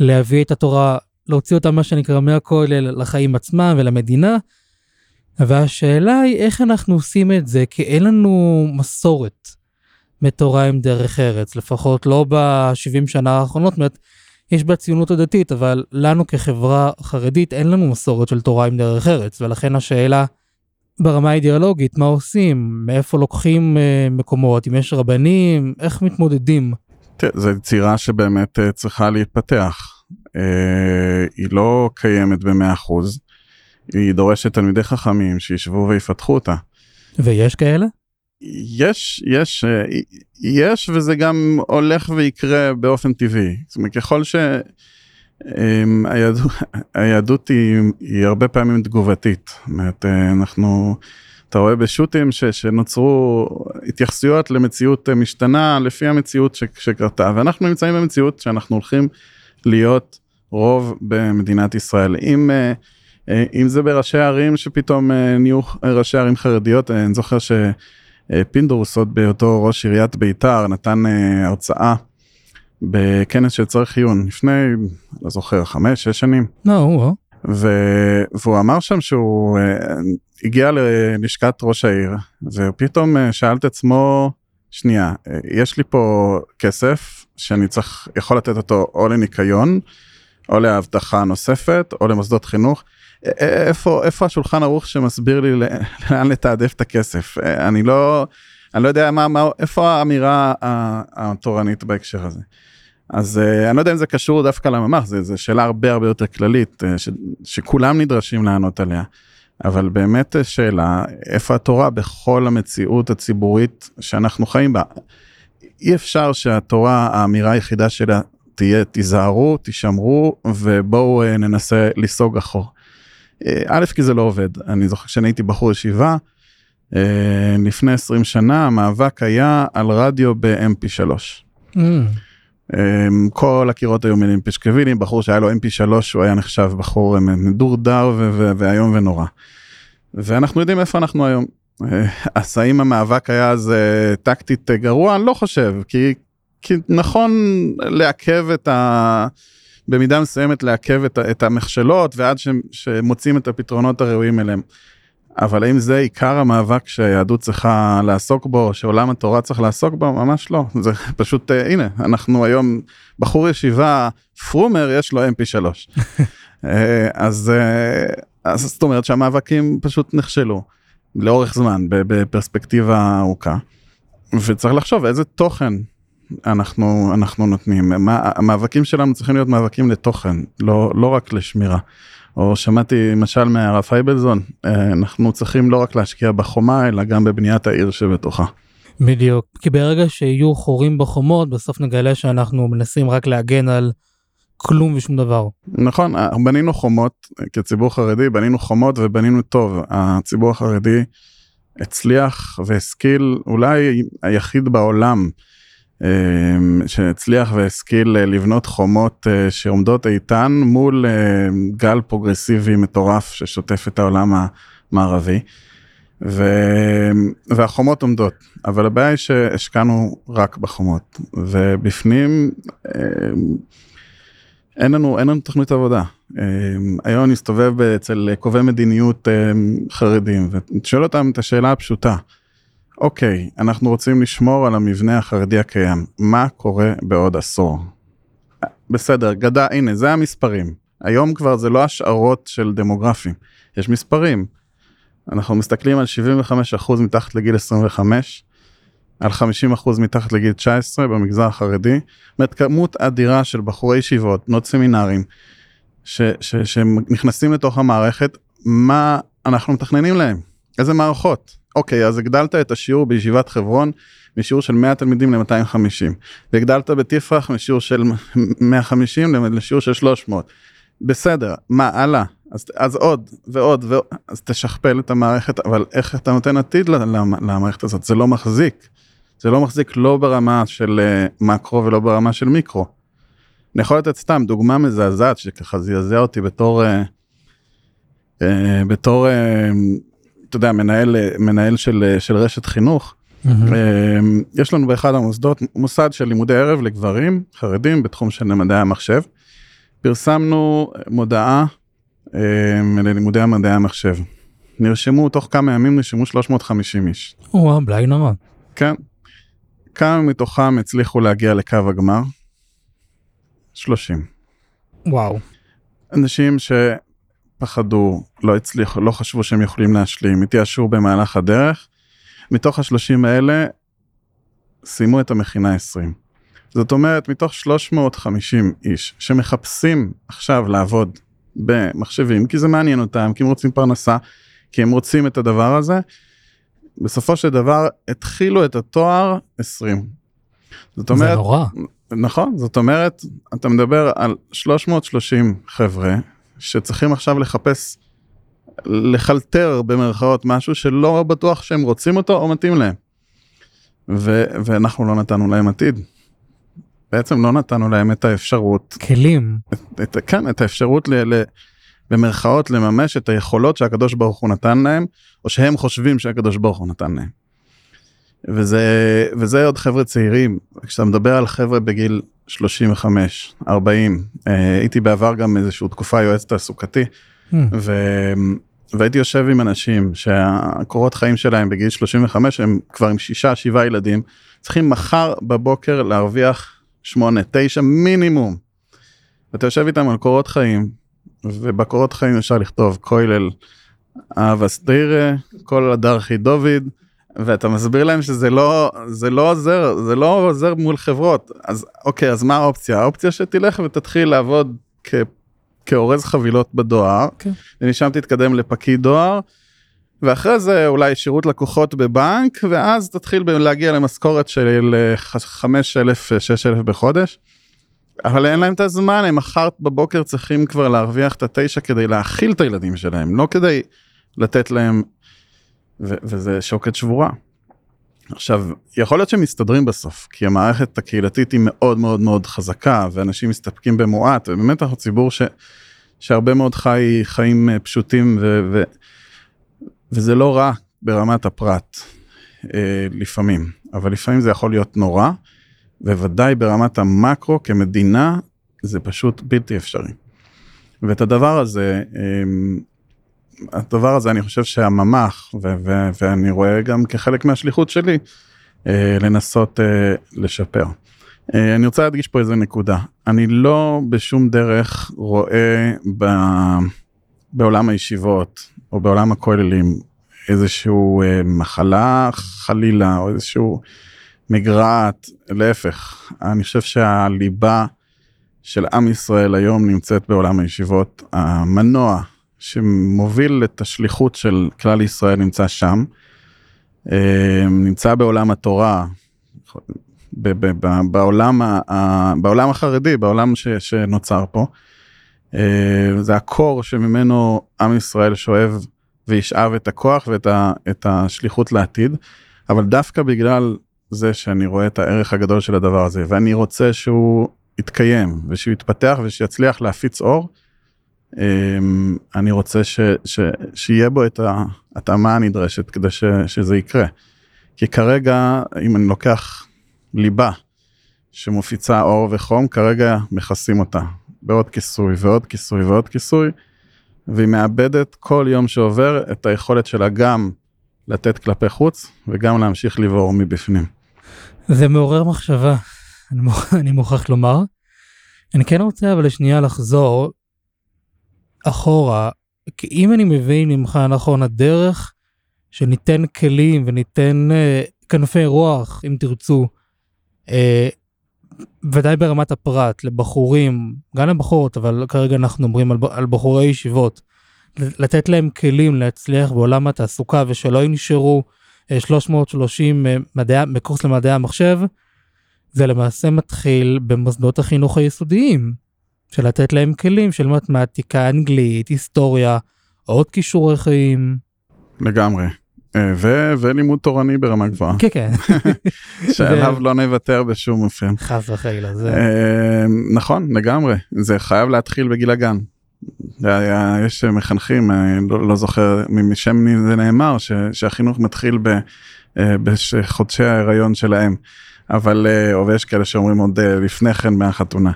להביא את התורה להוציא אותה מה שנקרא מהכולל לחיים עצמם ולמדינה. והשאלה היא איך אנחנו עושים את זה, כי אין לנו מסורת בתורה עם דרך ארץ, לפחות לא ב-70 שנה האחרונות, זאת יש בציונות הדתית, אבל לנו כחברה חרדית אין לנו מסורת של תורה עם דרך ארץ, ולכן השאלה ברמה האידיאולוגית, מה עושים, מאיפה לוקחים uh, מקומות, אם יש רבנים, איך מתמודדים. תראה, זו יצירה שבאמת uh, צריכה להתפתח. Uh, היא לא קיימת במאה אחוז. היא דורשת תלמידי חכמים שישבו ויפתחו אותה. ויש כאלה? יש, יש, אה, יש וזה גם הולך ויקרה באופן טבעי. זאת אומרת, ככל שהיהדות היהדות היא, היא הרבה פעמים תגובתית. זאת אומרת, אה, אנחנו, אתה רואה בשו"תים ש, שנוצרו התייחסויות למציאות משתנה לפי המציאות ש, שקרתה, ואנחנו נמצאים במציאות שאנחנו הולכים להיות רוב במדינת ישראל. אם... אה, אה, אם זה בראשי ערים שפתאום אה, נהיו ראשי ערים חרדיות, אה, אני זוכר שפינדרוס עוד בהיותו ראש עיריית ביתר נתן הרצאה בכנס של צריך עיון לפני, לא זוכר, חמש, שש שנים. לא, no, ו... והוא אמר שם שהוא הגיע ללשכת ראש העיר ופתאום שאל את עצמו, שנייה, יש לי פה כסף שאני צריך, יכול לתת אותו או לניקיון, או לאבטחה נוספת, או למוסדות חינוך. איפה איפה השולחן ערוך שמסביר לי לאן לתעדף את הכסף אני לא אני לא יודע מה מה איפה האמירה התורנית בהקשר הזה. אז אני לא יודע אם זה קשור דווקא לממ"ח זה שאלה הרבה הרבה יותר כללית ש, שכולם נדרשים לענות עליה. אבל באמת שאלה איפה התורה בכל המציאות הציבורית שאנחנו חיים בה. אי אפשר שהתורה האמירה היחידה שלה תהיה תיזהרו תישמרו ובואו ננסה לסוג אחור. אה, א', כי זה לא עובד. אני זוכר כשאני הייתי בחור ישיבה, אה, לפני 20 שנה המאבק היה על רדיו ב-mp3. Mm. כל הקירות היו מלאים פשקווילים, בחור שהיה לו mp3 הוא היה נחשב בחור מדורדר ואיום ונורא. ואנחנו יודעים איפה אנחנו היום. אז האם המאבק היה אז טקטית גרוע? אני לא חושב, כי, כי נכון לעכב את ה... במידה מסוימת לעכב את, את המכשלות ועד ש, שמוצאים את הפתרונות הראויים אליהם. אבל האם זה עיקר המאבק שהיהדות צריכה לעסוק בו, שעולם התורה צריך לעסוק בו? ממש לא. זה פשוט, uh, הנה, אנחנו היום, בחור ישיבה, פרומר, יש לו mp3. uh, אז, uh, אז זאת אומרת שהמאבקים פשוט נכשלו לאורך זמן, בפרספקטיבה ארוכה. וצריך לחשוב איזה תוכן אנחנו אנחנו נותנים מה המאבקים שלנו צריכים להיות מאבקים לתוכן לא לא רק לשמירה. או שמעתי למשל מהרב פייבלזון אה, אנחנו צריכים לא רק להשקיע בחומה אלא גם בבניית העיר שבתוכה. בדיוק כי ברגע שיהיו חורים בחומות בסוף נגלה שאנחנו מנסים רק להגן על כלום ושום דבר. נכון בנינו חומות כציבור חרדי בנינו חומות ובנינו טוב הציבור החרדי הצליח והשכיל אולי היחיד בעולם. אמ, שהצליח והשכיל אה, לבנות חומות אה, שעומדות איתן מול אה, גל פרוגרסיבי מטורף ששוטף את העולם המערבי. ו... והחומות עומדות, אבל הבעיה היא שהשקענו רק בחומות, ובפנים אין לנו, אין לנו תוכנית עבודה. אה, היום אני מסתובב אצל קובעי מדיניות חרדים ושואל אותם את השאלה הפשוטה. אוקיי, אנחנו רוצים לשמור על המבנה החרדי הקיים, מה קורה בעוד עשור? בסדר, גדע, הנה, זה המספרים. היום כבר זה לא השערות של דמוגרפים, יש מספרים. אנחנו מסתכלים על 75% מתחת לגיל 25, על 50% מתחת לגיל 19 במגזר החרדי, זאת כמות אדירה של בחורי ישיבות, בנות סמינרים, שנכנסים לתוך המערכת, מה אנחנו מתכננים להם? איזה מערכות? אוקיי, אז הגדלת את השיעור בישיבת חברון משיעור של 100 תלמידים ל-250, והגדלת בתפרח משיעור של 150 לשיעור של 300. בסדר, מה הלאה? אז, אז עוד ועוד ועוד, אז תשכפל את המערכת, אבל איך אתה נותן עתיד למערכת הזאת? זה לא מחזיק. זה לא מחזיק לא ברמה של אה, מקרו ולא ברמה של מיקרו. אני יכול לתת סתם דוגמה מזעזעת שככה זעזע אותי בתור, אה, אה, בתור, אה, אתה יודע, מנהל, מנהל של, של רשת חינוך. Mm-hmm. יש לנו באחד המוסדות מוסד של לימודי ערב לגברים חרדים בתחום של מדעי המחשב. פרסמנו מודעה ללימודי המדעי המחשב. נרשמו תוך כמה ימים נרשמו 350 איש. וואו, בלי נורא. כן, כמה מתוכם הצליחו להגיע לקו הגמר? 30. וואו. אנשים שפחדו, לא הצליחו, לא חשבו שהם יכולים להשלים, התייאשו במהלך הדרך. מתוך ה-30 האלה, סיימו את המכינה 20. זאת אומרת, מתוך 350 איש שמחפשים עכשיו לעבוד במחשבים, כי זה מעניין אותם, כי הם רוצים פרנסה, כי הם רוצים את הדבר הזה, בסופו של דבר התחילו את התואר 20. זאת אומרת, זה נורא. נכון, זאת אומרת, אתה מדבר על 330 חבר'ה שצריכים עכשיו לחפש, לחלטר במרכאות משהו שלא בטוח שהם רוצים אותו או מתאים להם. ו- ואנחנו לא נתנו להם עתיד. בעצם לא נתנו להם את האפשרות. כלים. את, את, כן, את האפשרות ל... ל במרכאות לממש את היכולות שהקדוש ברוך הוא נתן להם, או שהם חושבים שהקדוש ברוך הוא נתן להם. וזה, וזה עוד חבר'ה צעירים, כשאתה מדבר על חבר'ה בגיל 35, 40, אה, הייתי בעבר גם איזושהי תקופה יועץ תעסוקתי, mm. ו, והייתי יושב עם אנשים שהקורות חיים שלהם בגיל 35 הם כבר עם שישה, שבעה ילדים, צריכים מחר בבוקר להרוויח 8, 9 מינימום. ואתה יושב איתם על קורות חיים, ובקורות חיים אפשר לכתוב כולל אהבה סטירה, כל הדרכי דוד, ואתה מסביר להם שזה לא, זה לא עוזר, זה לא עוזר מול חברות. אז אוקיי, אז מה האופציה? האופציה שתלך ותתחיל לעבוד כ, כאורז חבילות בדואר, okay. כן. ומשם תתקדם לפקיד דואר, ואחרי זה אולי שירות לקוחות בבנק, ואז תתחיל להגיע למשכורת של 5,000, 6,000 בחודש. אבל אין להם את הזמן, הם מחר בבוקר צריכים כבר להרוויח את התשע כדי להאכיל את הילדים שלהם, לא כדי לתת להם, וזה שוקת שבורה. עכשיו, יכול להיות שהם מסתדרים בסוף, כי המערכת הקהילתית היא מאוד מאוד מאוד חזקה, ואנשים מסתפקים במועט, ובאמת אנחנו ציבור ש- שהרבה מאוד חי חיים אה, פשוטים, ו- ו- וזה לא רע ברמת הפרט, אה, לפעמים, אבל לפעמים זה יכול להיות נורא. וודאי ברמת המקרו כמדינה זה פשוט בלתי אפשרי. ואת הדבר הזה, אמ, הדבר הזה אני חושב שהממ"ח, ו- ו- ואני רואה גם כחלק מהשליחות שלי, אה, לנסות אה, לשפר. אה, אני רוצה להדגיש פה איזה נקודה, אני לא בשום דרך רואה ב- בעולם הישיבות או בעולם הכוללים איזשהו מחלה חלילה או איזשהו מגרעת, להפך, אני חושב שהליבה של עם ישראל היום נמצאת בעולם הישיבות, המנוע שמוביל את השליחות של כלל ישראל נמצא שם, אה, נמצא בעולם התורה, בעולם, בעולם החרדי, בעולם ש, שנוצר פה. אה, זה הקור שממנו עם ישראל שואב וישאב את הכוח ואת השליחות לעתיד, אבל דווקא בגלל זה שאני רואה את הערך הגדול של הדבר הזה, ואני רוצה שהוא יתקיים, ושהוא יתפתח ושיצליח להפיץ אור. אמ, אני רוצה ש, ש, שיהיה בו את ההתאמה הנדרשת כדי ש, שזה יקרה. כי כרגע, אם אני לוקח ליבה שמופיצה אור וחום, כרגע מכסים אותה. בעוד כיסוי ועוד כיסוי ועוד כיסוי, והיא מאבדת כל יום שעובר את היכולת שלה גם לתת כלפי חוץ וגם להמשיך לבעור מבפנים. זה מעורר מחשבה, אני, מוכ... אני מוכרח לומר. אני כן רוצה אבל לשנייה לחזור אחורה, כי אם אני מבין ממך נכון, הדרך שניתן כלים וניתן uh, כנפי רוח, אם תרצו, uh, ודאי ברמת הפרט, לבחורים, גם לבחורות, אבל כרגע אנחנו אומרים על, על בחורי ישיבות, לתת להם כלים להצליח בעולם התעסוקה ושלא ינשרו 330 אה, מדעי, בקורס למדעי המחשב, זה למעשה מתחיל במוסדות החינוך היסודיים, של לתת להם כלים של מתמטיקה, אנגלית, היסטוריה, עוד כישורי חיים. לגמרי. אה, ו- ולימוד תורני ברמה גבוהה. כן, כן. שעליו לא נוותר בשום אופן. חס וחלילה. זה... אה, נכון, לגמרי. זה חייב להתחיל בגיל הגן. יש מחנכים, לא, לא זוכר משם זה נאמר, ש- שהחינוך מתחיל ב- בחודשי ההיריון שלהם. אבל אה, או ויש כאלה שאומרים עוד אה, לפני כן מהחתונה.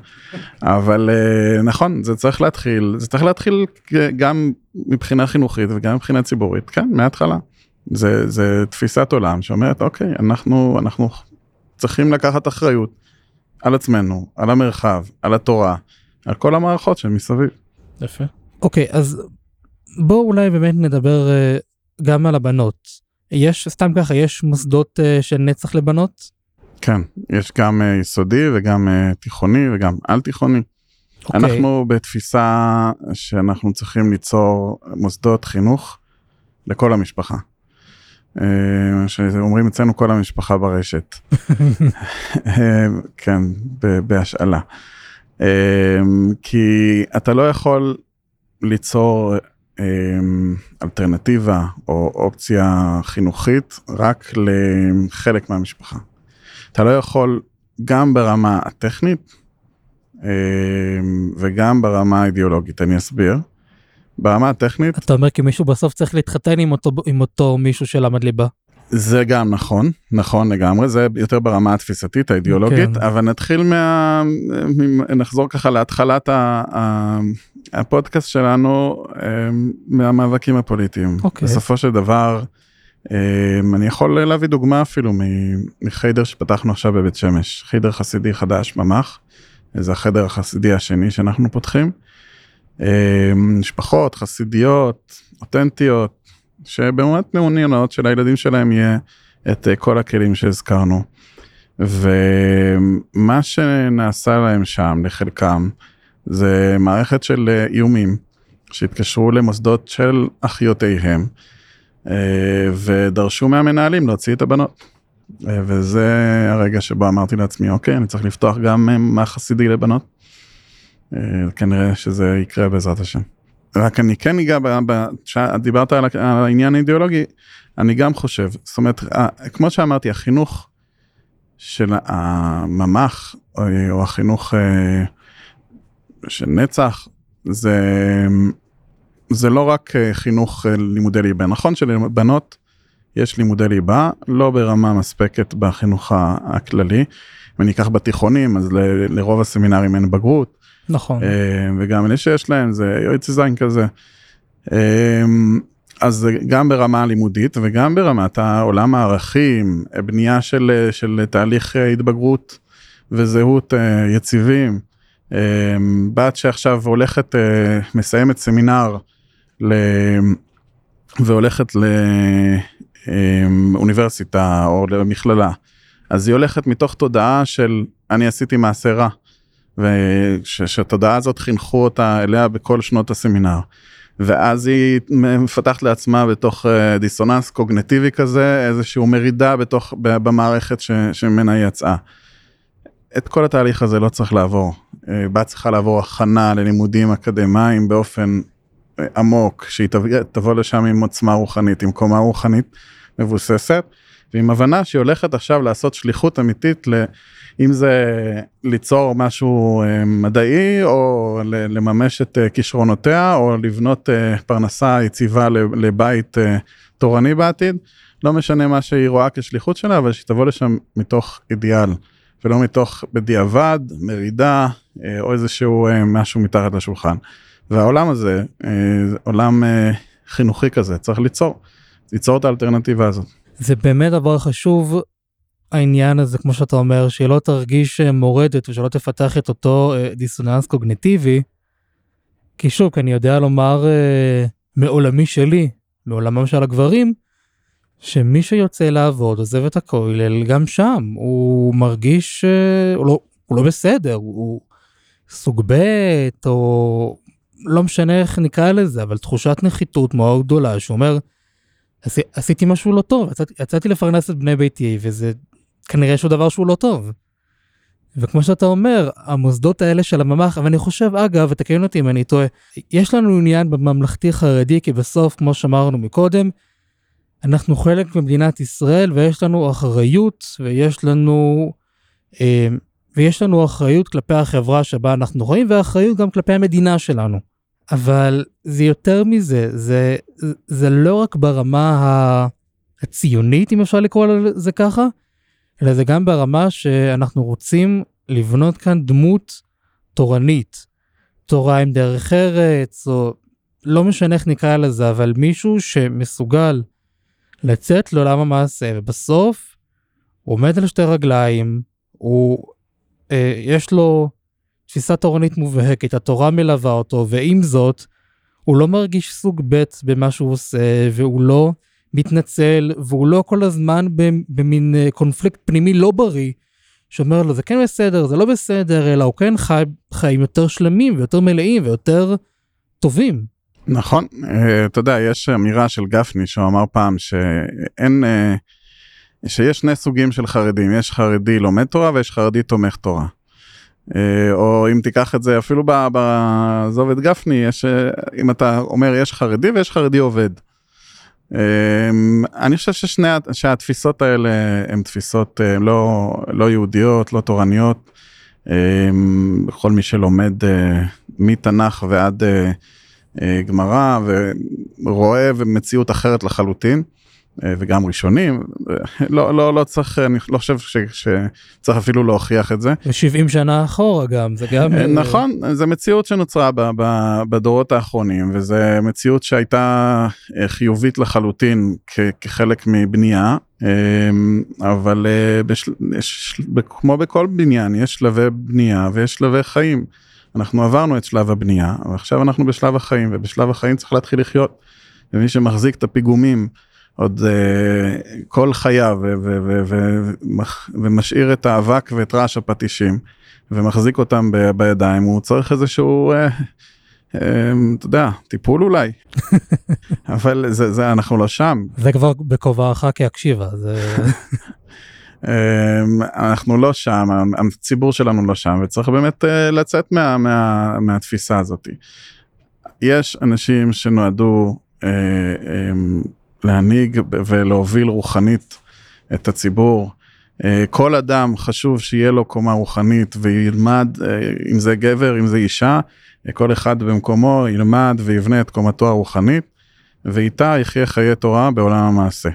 אבל אה, נכון זה צריך להתחיל זה צריך להתחיל גם מבחינה חינוכית וגם מבחינה ציבורית. כן מההתחלה. זה זה תפיסת עולם שאומרת אוקיי אנחנו אנחנו צריכים לקחת אחריות על עצמנו על המרחב על התורה על כל המערכות שמסביב. יפה. אוקיי אז בואו אולי באמת נדבר גם על הבנות. יש סתם ככה יש מוסדות של נצח לבנות כן, יש גם uh, יסודי וגם uh, תיכוני וגם על תיכוני. Okay. אוקיי. אנחנו בתפיסה שאנחנו צריכים ליצור מוסדות חינוך לכל המשפחה. Uh, שאומרים אצלנו כל המשפחה ברשת. כן, בהשאלה. כי אתה לא יכול ליצור אלטרנטיבה או אופציה חינוכית רק לחלק מהמשפחה. אתה לא יכול גם ברמה הטכנית אה, וגם ברמה האידיאולוגית, אני אסביר. ברמה הטכנית... אתה אומר כי מישהו בסוף צריך להתחתן עם אותו, עם אותו מישהו שלמד ליבה. זה גם נכון, נכון לגמרי, זה יותר ברמה התפיסתית האידיאולוגית, כן. אבל נתחיל מה... נחזור ככה להתחלת ה... הפודקאסט שלנו אה, מהמאבקים הפוליטיים. אוקיי. בסופו של דבר, אני יכול להביא דוגמה אפילו מחיידר שפתחנו עכשיו בבית שמש, חיידר חסידי חדש ממ"ח, זה החדר החסידי השני שאנחנו פותחים. אמ, משפחות חסידיות, אותנטיות, שבאמת מעוניינות שלילדים שלהם יהיה את אה, כל הכלים שהזכרנו. ומה שנעשה להם שם לחלקם זה מערכת של אה, איומים שהתקשרו למוסדות של אחיותיהם. אה, ודרשו מהמנהלים להוציא את הבנות. אה, וזה הרגע שבו אמרתי לעצמי אוקיי אני צריך לפתוח גם אה, מה חסידי לבנות. כנראה שזה יקרה בעזרת השם. רק אני כן אגע, דיברת על העניין האידיאולוגי, אני גם חושב, זאת אומרת, כמו שאמרתי, החינוך של הממ"ח, או החינוך של נצח, זה זה לא רק אה, חינוך אה, לימודי ליבה, נכון שלבנות יש לימודי ליבה, לא ברמה מספקת בחינוך הכללי. אם אני אקח בתיכונים, אז ל, לרוב הסמינרים אין בגרות. נכון. אה, וגם אלה שיש להם זה יועץ זין כזה. אז גם ברמה הלימודית וגם ברמת העולם הערכים, בנייה של, של תהליך התבגרות וזהות יציבים. בת שעכשיו הולכת, מסיימת סמינר, ל... והולכת לאוניברסיטה או למכללה, אז היא הולכת מתוך תודעה של אני עשיתי מעשה רע, ושהתודעה הזאת חינכו אותה אליה בכל שנות הסמינר. ואז היא מפתחת לעצמה בתוך אה, דיסוננס קוגנטיבי כזה איזשהו מרידה בתוך במערכת ש, שממנה היא יצאה. את כל התהליך הזה לא צריך לעבור. אה, בת צריכה לעבור הכנה ללימודים אקדמיים באופן עמוק, שהיא תבוא לשם עם עוצמה רוחנית, עם קומה רוחנית מבוססת, ועם הבנה שהיא הולכת עכשיו לעשות שליחות אמיתית, אם זה ליצור משהו אה, מדעי, או לממש את אה, כישרונותיה, או לבנות אה, פרנסה יציבה לבית תורני בעתיד, לא משנה מה שהיא רואה כשליחות שלה, אבל שהיא תבוא לשם מתוך אידיאל. ולא מתוך בדיעבד, מרידה או איזשהו משהו מתחת לשולחן. והעולם הזה, אה, עולם אה, חינוכי כזה, צריך ליצור, ליצור את האלטרנטיבה הזאת. זה באמת דבר חשוב, העניין הזה, כמו שאתה אומר, שהיא לא תרגיש אה, מורדת ושלא תפתח את אותו דיסוננס קוגניטיבי. כי שוב, כי אני יודע לומר מעולמי שלי, מעולמם של הגברים, שמי שיוצא לעבוד, עוזב את הכולל, גם שם הוא מרגיש, הוא, לא, הוא לא בסדר, הוא סוג ב' או לא משנה איך נקרא לזה, אבל תחושת נחיתות מאוד גדולה, שהוא אומר, עשי, עשיתי משהו לא טוב, יצאתי, יצאתי לפרנס את בני ביתי, וזה כנראה שהוא דבר שהוא לא טוב. וכמו שאתה אומר, המוסדות האלה של הממ"ח, אבל אני חושב, אגב, ותקן אותי אם אני טועה, יש לנו עניין בממלכתי חרדי, כי בסוף, כמו שאמרנו מקודם, אנחנו חלק ממדינת ישראל ויש לנו אחריות ויש לנו אה, ויש לנו אחריות כלפי החברה שבה אנחנו חיים ואחריות גם כלפי המדינה שלנו. אבל זה יותר מזה, זה, זה לא רק ברמה הציונית, אם אפשר לקרוא לזה ככה, אלא זה גם ברמה שאנחנו רוצים לבנות כאן דמות תורנית. תורה עם דרך ארץ, או לא משנה איך נקרא לזה, אבל מישהו שמסוגל לצאת לעולם המעשה, ובסוף הוא עומד על שתי רגליים, הוא, יש לו תפיסה תורנית מובהקת, התורה מלווה אותו, ועם זאת, הוא לא מרגיש סוג ב' במה שהוא עושה, והוא לא מתנצל, והוא לא כל הזמן במין אה, קונפליקט פנימי לא בריא, שאומר לו זה כן בסדר, זה לא בסדר, אלא הוא כן חי חיים יותר שלמים ויותר מלאים ויותר טובים. נכון, אה, אתה יודע, יש אמירה של גפני שהוא אמר פעם שאין, אה, שיש שני סוגים של חרדים, יש חרדי לומד תורה ויש חרדי תומך תורה. אה, או אם תיקח את זה אפילו בעזוב את גפני, יש, אם אתה אומר יש חרדי ויש חרדי עובד. אני חושב ששני, שהתפיסות האלה הן תפיסות לא, לא יהודיות, לא תורניות. כל מי שלומד מתנ"ך ועד אה, גמרא ורואה ומציאות אחרת לחלוטין. אה, וגם ראשונים, לא, לא, לא צריך, אני לא חושב ש, שצריך אפילו להוכיח את זה. ו-70 שנה אחורה גם, זה גם... אה, נכון, זו מציאות שנוצרה ב, ב, בדורות האחרונים, וזו מציאות שהייתה חיובית לחלוטין כ, כחלק מבנייה, אבל בשל, יש, כמו בכל בניין, יש שלבי בנייה ויש שלבי חיים. אנחנו עברנו את שלב הבנייה, ועכשיו אנחנו בשלב החיים, ובשלב החיים צריך להתחיל לחיות. ומי שמחזיק את הפיגומים עוד uh, כל חייו ומשאיר את האבק ואת רעש הפטישים, ומחזיק אותם בידיים, הוא צריך איזשהו, uh, uh, אתה יודע, טיפול אולי. אבל זה, זה, אנחנו לא שם. זה כבר בכובעך כהקשיבה. זה... אמ, אנחנו לא שם, הציבור שלנו לא שם, וצריך באמת אה, לצאת מה, מה, מהתפיסה הזאת. יש אנשים שנועדו אה, אמ, להנהיג ולהוביל רוחנית את הציבור. אה, כל אדם חשוב שיהיה לו קומה רוחנית וילמד, אם זה גבר, אם זה אישה, כל אחד במקומו ילמד ויבנה את קומתו הרוחנית, ואיתה יחיה חיי תורה בעולם המעשה.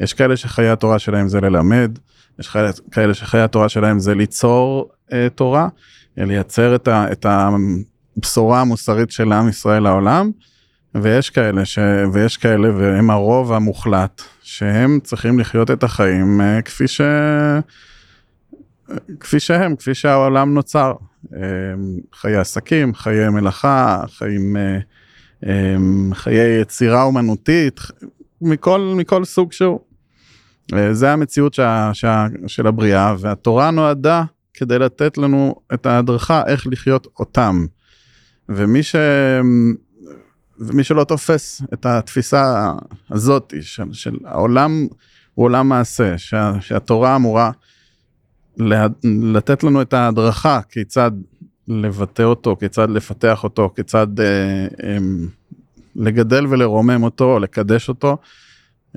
יש כאלה שחיי התורה שלהם זה ללמד, יש כאלה שחיי התורה שלהם זה ליצור אה, תורה, לייצר את הבשורה המוסרית של עם ישראל לעולם, ויש כאלה, ש, ויש כאלה, והם הרוב המוחלט, שהם צריכים לחיות את החיים אה, כפי, ש, כפי שהם, כפי שהעולם נוצר. חיי עסקים, חיי מלאכה, חיים, אה, חיי יצירה אומנותית, מכל, מכל סוג שהוא. אה, זה המציאות שה, שה, של הבריאה, והתורה נועדה כדי לתת לנו את ההדרכה איך לחיות אותם. ומי, ש... ומי שלא תופס את התפיסה הזאת של, של העולם הוא עולם מעשה, שה, שהתורה אמורה לה, לתת לנו את ההדרכה כיצד לבטא אותו, כיצד לפתח אותו, כיצד אה, אה, לגדל ולרומם אותו, לקדש אותו.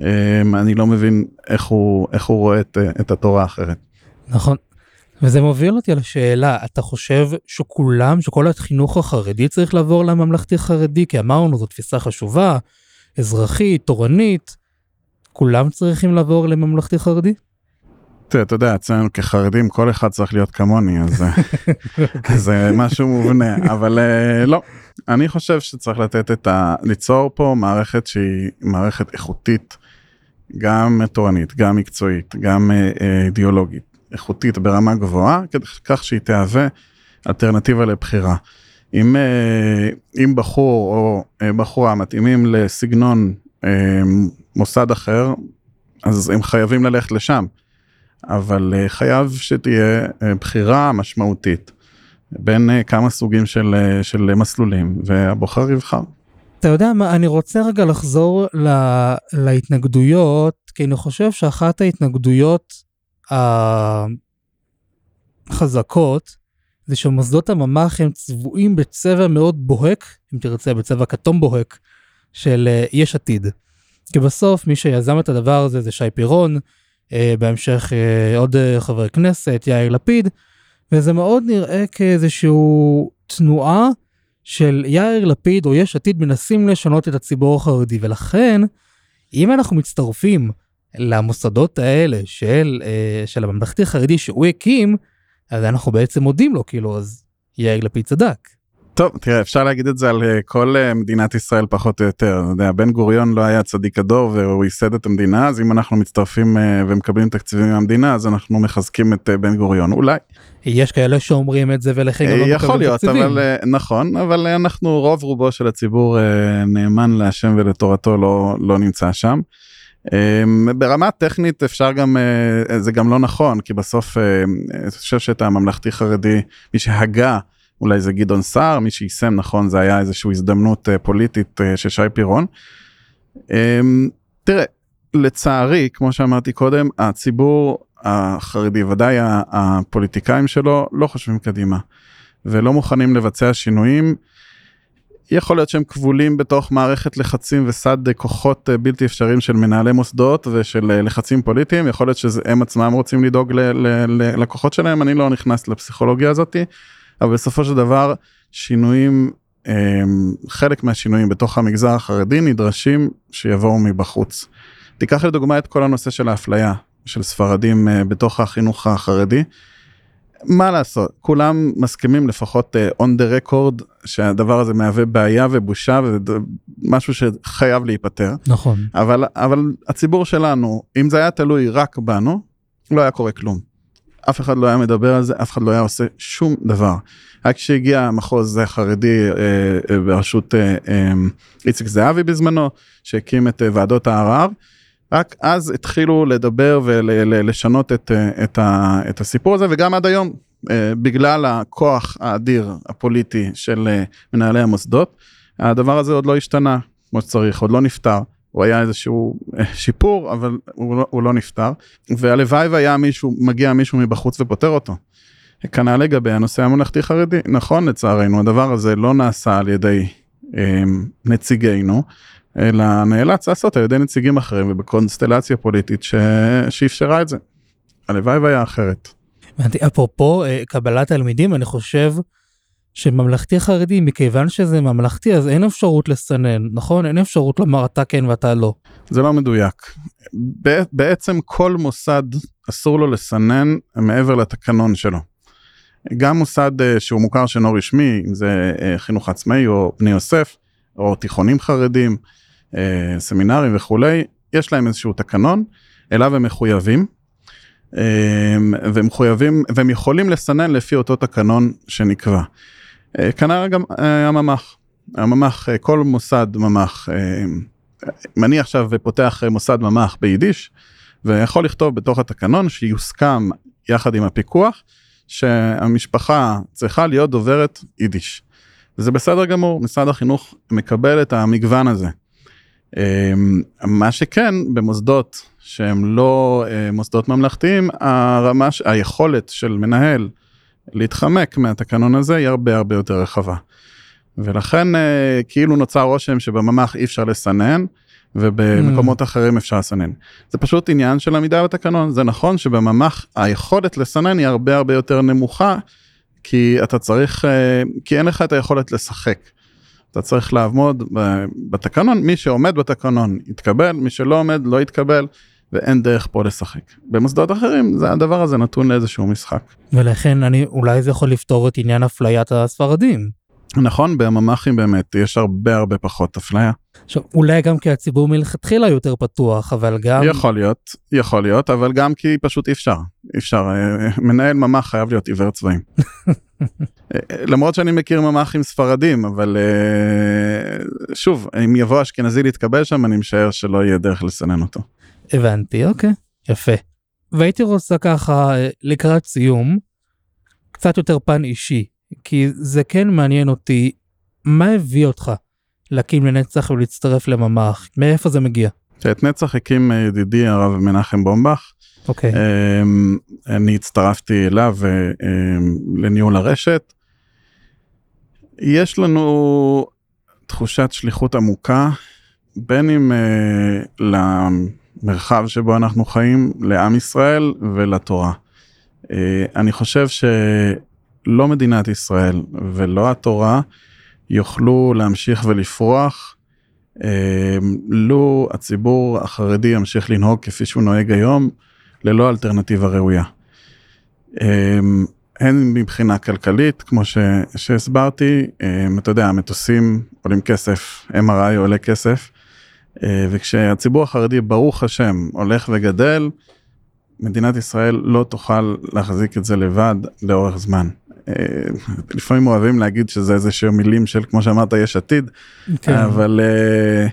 אמ, אני לא מבין איך הוא, איך הוא רואה את, את התורה האחרת. נכון. וזה מוביל אותי לשאלה, אתה חושב שכולם, שכל החינוך החרדי צריך לעבור לממלכתי חרדי? כי אמרנו, זו תפיסה חשובה, אזרחית, תורנית, כולם צריכים לעבור לממלכתי חרדי? תראה, אתה יודע, אצלנו כחרדים כל אחד צריך להיות כמוני, אז אה, זה משהו מובנה, אבל אה, לא, אני חושב שצריך לתת את ה... ליצור פה מערכת שהיא מערכת איכותית, גם תורנית, גם מקצועית, גם אה, אידיאולוגית, איכותית ברמה גבוהה, כך שהיא תהווה אלטרנטיבה לבחירה. אם, אם בחור או בחורה מתאימים לסגנון מוסד אחר, אז הם חייבים ללכת לשם. אבל אה, חייב שתהיה אה, בחירה משמעותית בין אה, כמה סוגים של, של מסלולים, והבוחר יבחר. אתה יודע מה, אני רוצה רגע לחזור לה, להתנגדויות, כי אני חושב שאחת ההתנגדויות החזקות, זה שמוסדות הממ"ח הם צבועים בצבע מאוד בוהק, אם תרצה, בצבע כתום בוהק, של יש עתיד. כי בסוף מי שיזם את הדבר הזה זה שי פירון, אה, בהמשך אה, עוד אה, חבר כנסת, יאיר לפיד, וזה מאוד נראה כאיזשהו תנועה של יאיר לפיד או יש עתיד מנסים לשנות את הציבור החרדי, ולכן, אם אנחנו מצטרפים למוסדות האלה של, של הממלכתי החרדי שהוא הקים, אז אנחנו בעצם מודים לו, כאילו, אז יאיר לפיד צדק. טוב, תראה, אפשר להגיד את זה על אה, כל אה, מדינת ישראל פחות או יותר. אתה יודע, בן גוריון לא היה צדיק הדור והוא ייסד את המדינה, אז אם אנחנו מצטרפים אה, ומקבלים תקציבים מהמדינה, אז אנחנו מחזקים את בן גוריון, אולי. יש כאלה שאומרים את זה ולכן גם לא מקבלים יכול להיות, תקציבים. אבל נכון, אבל אנחנו, רוב רובו של הציבור נאמן להשם ולתורתו לא, לא נמצא שם. ברמה טכנית אפשר גם, זה גם לא נכון, כי בסוף אני חושב שאת הממלכתי חרדי, מי שהגה אולי זה גדעון סער, מי שיישם נכון זה היה איזושהי הזדמנות uh, פוליטית של שי פירון. Um, תראה, לצערי, כמו שאמרתי קודם, הציבור החרדי, ודאי הפוליטיקאים שלו, לא חושבים קדימה, ולא מוכנים לבצע שינויים. יכול להיות שהם כבולים בתוך מערכת לחצים וסד כוחות אה, בלתי אפשריים של מנהלי מוסדות ושל לחצים פוליטיים, יכול להיות שהם עצמם רוצים לדאוג ללקוחות שלהם, אני לא נכנס לפסיכולוגיה הזאתי. אבל בסופו של דבר שינויים, אמ, חלק מהשינויים בתוך המגזר החרדי נדרשים שיבואו מבחוץ. תיקח לדוגמה את כל הנושא של האפליה של ספרדים אה, בתוך החינוך החרדי. מה לעשות, כולם מסכימים לפחות uh, on the record שהדבר הזה מהווה בעיה ובושה ומשהו שחייב להיפתר. נכון. אבל, אבל הציבור שלנו, אם זה היה תלוי רק בנו, לא היה קורה כלום. אף אחד לא היה מדבר על זה, אף אחד לא היה עושה שום דבר. רק כשהגיע המחוז החרדי אה, אה, בראשות אה, אה, איציק זהבי בזמנו, שהקים את אה, ועדות הערר, רק אז התחילו לדבר ולשנות את, אה, את, ה, את הסיפור הזה, וגם עד היום, אה, בגלל הכוח האדיר הפוליטי של אה, מנהלי המוסדות, הדבר הזה עוד לא השתנה כמו שצריך, עוד לא נפתר. הוא היה איזשהו אה, שיפור, אבל הוא לא, הוא לא נפתר. והלוואי והיה מישהו, מגיע מישהו מבחוץ ופותר אותו. כנ"ל לגבי הנושא הממלכתי חרדי. נכון, לצערנו, הדבר הזה לא נעשה על ידי אה, נציגינו, אלא נאלץ לעשות על ידי נציגים אחרים ובקונסטלציה פוליטית ש... שאפשרה את זה. הלוואי והיה אחרת. אפרופו אה, קבלת תלמידים, אני חושב שממלכתי חרדי, מכיוון שזה ממלכתי, אז אין אפשרות לסנן, נכון? אין אפשרות לומר אתה כן ואתה לא. זה לא מדויק. בעצם כל מוסד אסור לו לסנן מעבר לתקנון שלו. גם מוסד אה, שהוא מוכר שאינו רשמי, אם זה אה, חינוך עצמאי או בני יוסף, או תיכונים חרדים, אה, סמינרים וכולי, יש להם איזשהו תקנון, אליו הם מחויבים. והם מחויבים, והם יכולים לסנן לפי אותו תקנון שנקבע. אה, כנראה גם אה, הממ"ח. הממ"ח, אה, כל מוסד ממ"ח, אם אני עכשיו פותח מוסד ממ"ח ביידיש, ויכול לכתוב בתוך התקנון שיוסכם יחד עם הפיקוח, שהמשפחה צריכה להיות דוברת יידיש. וזה בסדר גמור, משרד החינוך מקבל את המגוון הזה. מה שכן, במוסדות שהם לא מוסדות ממלכתיים, הרמה, היכולת של מנהל להתחמק מהתקנון הזה היא הרבה הרבה יותר רחבה. ולכן אה, כאילו נוצר רושם שבממ"ח אי אפשר לסנן ובמקומות mm. אחרים אפשר לסנן. זה פשוט עניין של עמידה בתקנון. זה נכון שבממ"ח היכולת לסנן היא הרבה הרבה יותר נמוכה כי אתה צריך, אה, כי אין לך את היכולת לשחק. אתה צריך לעמוד בתקנון, מי שעומד בתקנון יתקבל, מי שלא עומד לא יתקבל. ואין דרך פה לשחק. במוסדות אחרים זה הדבר הזה נתון לאיזשהו משחק. ולכן אני, אולי זה יכול לפתור את עניין אפליית הספרדים. נכון, בממ"חים באמת יש הרבה הרבה פחות אפליה. עכשיו, אולי גם כי הציבור מלכתחילה יותר פתוח, אבל גם... יכול להיות, יכול להיות, אבל גם כי פשוט אי אפשר. אי אפשר, אה, מנהל ממ"ח חייב להיות עיוור צבעים. אה, למרות שאני מכיר ממ"חים ספרדים, אבל אה, שוב, אם יבוא אשכנזי להתקבל שם, אני משער שלא יהיה דרך לסנן אותו. הבנתי, אוקיי, יפה. והייתי רוצה ככה, לקראת סיום, קצת יותר פן אישי, כי זה כן מעניין אותי, מה הביא אותך להקים לנצח ולהצטרף לממ"ח? מאיפה זה מגיע? את נצח הקים ידידי הרב מנחם בומבך. אוקיי. אמ, אני הצטרפתי אליו אמ, לניהול הרשת. יש לנו תחושת שליחות עמוקה, בין אם אה, למרחב שבו אנחנו חיים, לעם ישראל ולתורה. אה, אני חושב שלא מדינת ישראל ולא התורה יוכלו להמשיך ולפרוח אה, לו הציבור החרדי ימשיך לנהוג כפי שהוא נוהג היום, ללא אלטרנטיבה ראויה. אה, הן מבחינה כלכלית, כמו ש, שהסברתי, אה, אתה יודע, המטוסים עולים כסף, MRI עולה כסף, וכשהציבור החרדי, ברוך השם, הולך וגדל, מדינת ישראל לא תוכל להחזיק את זה לבד לאורך זמן. לפעמים אוהבים להגיד שזה איזה שהם מילים של כמו שאמרת יש עתיד כן. אבל אה,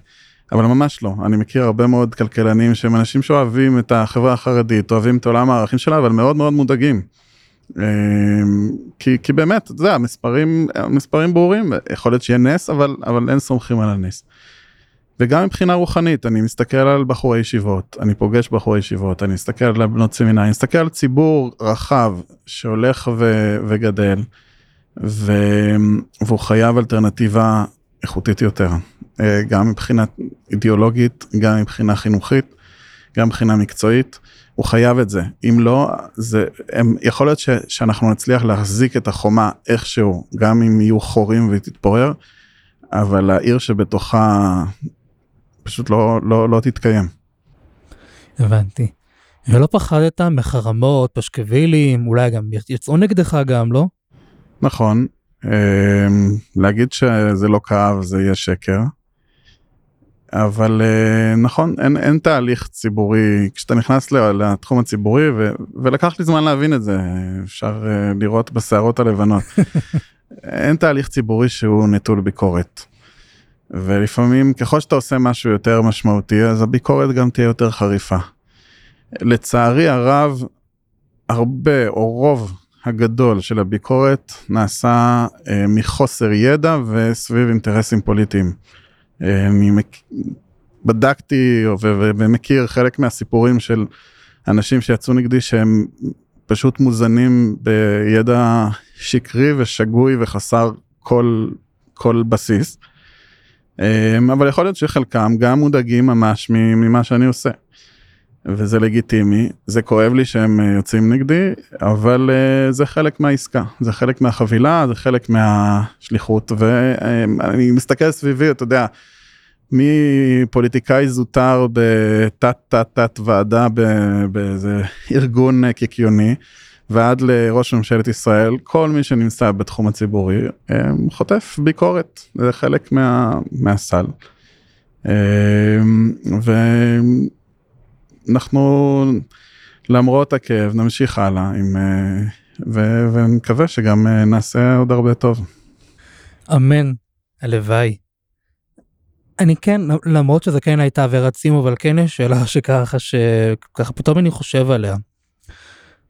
אבל ממש לא אני מכיר הרבה מאוד כלכלנים שהם אנשים שאוהבים את החברה החרדית אוהבים את עולם הערכים שלה אבל מאוד מאוד מודאגים. אה, כי, כי באמת זה המספרים המספרים ברורים יכול להיות שיהיה נס אבל אבל אין סומכים על הנס. וגם מבחינה רוחנית אני מסתכל על בחורי ישיבות אני פוגש בחורי ישיבות אני מסתכל על בנות סמינר אני מסתכל על ציבור רחב שהולך ו- וגדל ו... והוא חייב אלטרנטיבה איכותית יותר. אה, גם מבחינה אידיאולוגית גם מבחינה חינוכית גם מבחינה מקצועית הוא חייב את זה. אם לא זה הם, יכול להיות ש, שאנחנו נצליח להחזיק את החומה איכשהו גם אם יהיו חורים והיא תתפורר אבל העיר שבתוכה פשוט לא, לא, לא תתקיים. הבנתי. ולא פחדת מחרמות, פשקווילים, אולי גם יצאו נגדך גם, לא? נכון. אמ, להגיד שזה לא כאב זה יהיה שקר. אבל אה, נכון אין, אין תהליך ציבורי כשאתה נכנס לתחום הציבורי ו, ולקח לי זמן להבין את זה אפשר אה, לראות בשערות הלבנות אין תהליך ציבורי שהוא נטול ביקורת. ולפעמים ככל שאתה עושה משהו יותר משמעותי אז הביקורת גם תהיה יותר חריפה. לצערי הרב הרבה או רוב הגדול של הביקורת נעשה אה, מחוסר ידע וסביב אינטרסים פוליטיים. אה, אני מק... בדקתי ו- ומכיר חלק מהסיפורים של אנשים שיצאו נגדי שהם פשוט מוזנים בידע שקרי ושגוי וחסר כל, כל בסיס. אמ, אבל יכול להיות שחלקם גם מודאגים ממש ממה שאני עושה. וזה לגיטימי, זה כואב לי שהם אה, יוצאים נגדי, אבל uh, זה חלק מהעסקה, זה חלק מהחבילה, זה חלק מהשליחות, ואני מסתכל סביבי, אתה יודע, מפוליטיקאי זוטר בתת תת תת ועדה באיזה ארגון אה, קיקיוני, ועד לראש ממשלת ישראל, כל מי שנמצא בתחום הציבורי חוטף ביקורת, זה חלק מה, מהסל. ואנחנו למרות הכאב נמשיך הלאה עם, ו, ונקווה שגם נעשה עוד הרבה טוב. אמן, הלוואי. אני כן, למרות שזה כן הייתה ורצים, אבל כן יש שאלה שככה, שככה פתאום אני חושב עליה.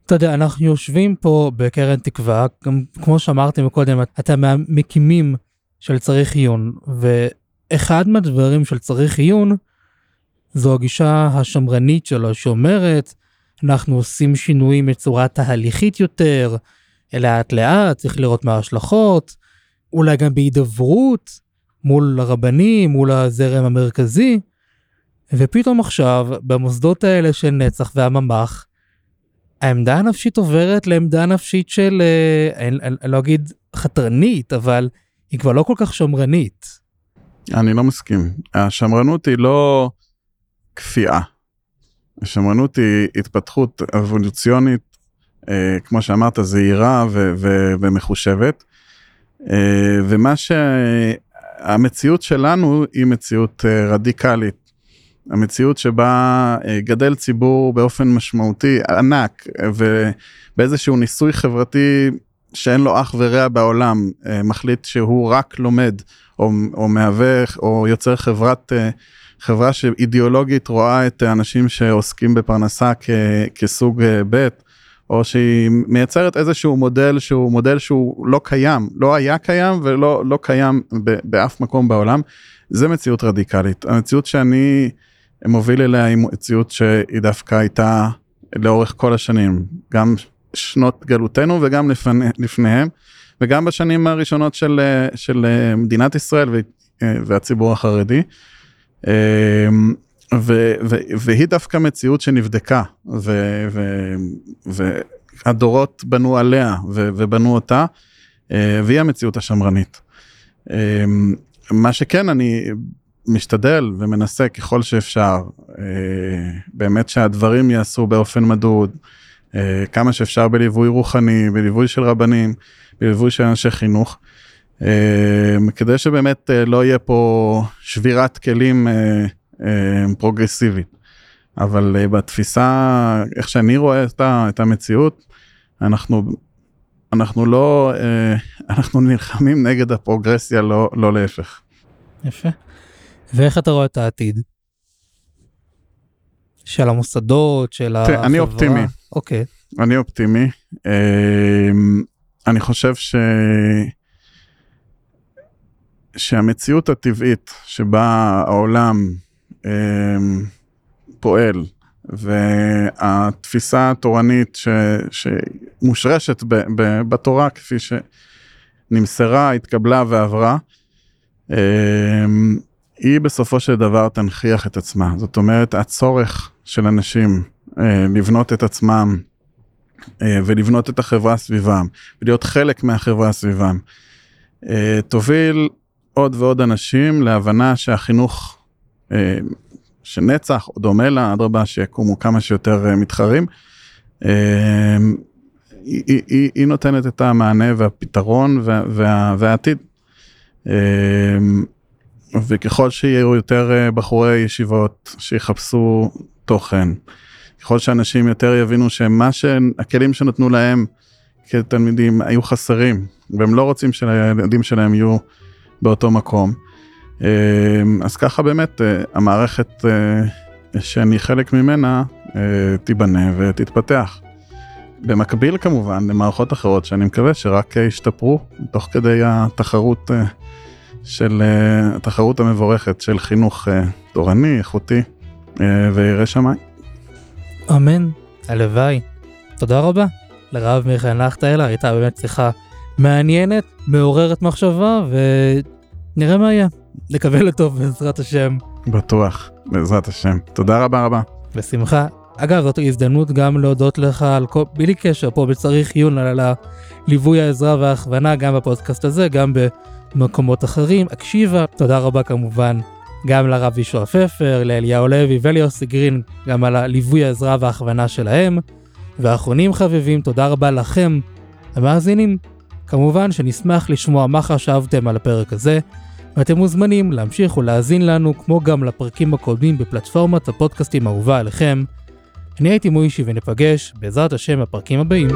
אתה יודע, אנחנו יושבים פה בקרן תקווה, גם כמו שאמרתי מקודם, אתה מהמקימים של צריך עיון, ואחד מהדברים של צריך עיון, זו הגישה השמרנית שלו, שאומרת, אנחנו עושים שינויים בצורה תהליכית יותר, לאט לאט, צריך לראות מה ההשלכות, אולי גם בהידברות מול הרבנים, מול הזרם המרכזי, ופתאום עכשיו, במוסדות האלה של נצח והממ"ח, העמדה הנפשית עוברת לעמדה נפשית של, אה, אני, אני, אני לא אגיד חתרנית, אבל היא כבר לא כל כך שמרנית. אני לא מסכים. השמרנות היא לא כפייה. שמרנות היא התפתחות אבולוציונית, אה, כמו שאמרת, זהירה ו- ו- ומחושבת. אה, ומה שהמציאות שלנו היא מציאות אה, רדיקלית. המציאות שבה אה, גדל ציבור באופן משמעותי ענק ובאיזשהו ניסוי חברתי שאין לו אח ורע בעולם אה, מחליט שהוא רק לומד או, או מהווה או יוצר חברת אה, חברה שאידיאולוגית רואה את האנשים שעוסקים בפרנסה כ, כסוג ב' או שהיא מייצרת איזשהו מודל שהוא מודל שהוא לא קיים לא היה קיים ולא לא קיים באף מקום בעולם. זה מציאות רדיקלית. המציאות שאני מוביל אליה היא מציאות שהיא דווקא הייתה לאורך כל השנים גם שנות גלותנו וגם לפני, לפניהם וגם בשנים הראשונות של, של מדינת ישראל והציבור החרדי. ו, ו, והיא דווקא מציאות שנבדקה ו, ו, והדורות בנו עליה ו, ובנו אותה והיא המציאות השמרנית. מה שכן אני משתדל ומנסה ככל שאפשר באמת שהדברים ייעשו באופן מדוד כמה שאפשר בליווי רוחני בליווי של רבנים בליווי של אנשי חינוך. כדי שבאמת לא יהיה פה שבירת כלים פרוגרסיבית. אבל בתפיסה איך שאני רואה את המציאות אנחנו אנחנו לא אנחנו נלחמים נגד הפרוגרסיה לא לא להפך. יפה. ואיך אתה רואה את העתיד? של המוסדות של החברה? אני אופטימי. אוקיי. אני אופטימי. אני חושב ש... שהמציאות הטבעית שבה העולם אה, פועל והתפיסה התורנית ש, שמושרשת ב, ב, בתורה כפי שנמסרה, התקבלה ועברה, אה, היא בסופו של דבר תנכיח את עצמה. זאת אומרת, הצורך של אנשים אה, לבנות את עצמם אה, ולבנות את החברה סביבם ולהיות חלק מהחברה סביבם, אה, תוביל עוד ועוד אנשים להבנה שהחינוך אה, שנצח או דומה לה, אדרבה שיקומו כמה שיותר אה, מתחרים. אה, היא, היא, היא נותנת את המענה והפתרון וה, וה, והעתיד. וככל שיהיו יותר בחורי ישיבות שיחפשו תוכן, ככל שאנשים יותר יבינו שמה שהכלים שנתנו להם כתלמידים היו חסרים והם לא רוצים שהילדים שלהם יהיו באותו מקום. אז ככה באמת המערכת שאני חלק ממנה תיבנה ותתפתח. במקביל כמובן למערכות אחרות שאני מקווה שרק ישתפרו תוך כדי התחרות של התחרות המבורכת של חינוך תורני איכותי וירא שמיים. אמן, הלוואי. תודה רבה לרב מיכאל נחטאלה, הייתה באמת שיחה מעניינת, מעוררת מחשבה ונראה מה יהיה. נקווה לטוב בעזרת השם. בטוח, בעזרת השם. תודה רבה רבה. בשמחה. אגב, זאת הזדמנות גם להודות לך על כל, בלי קשר פה בצריך עיון על הליווי העזרה וההכוונה גם בפודקאסט הזה, גם במקומות אחרים. הקשיבה, תודה רבה כמובן גם לרב ישוע פפר, לאליהו לוי וליוסי גרין, גם על הליווי העזרה וההכוונה שלהם. ואחרונים חביבים, תודה רבה לכם, המאזינים. כמובן שנשמח לשמוע מה חשבתם על הפרק הזה, ואתם מוזמנים להמשיך ולהאזין לנו כמו גם לפרקים הקודמים בפלטפורמת הפודקאסטים האהובה עליכם. אני הייתי מוישי וניפגש בעזרת השם בפרקים הבאים.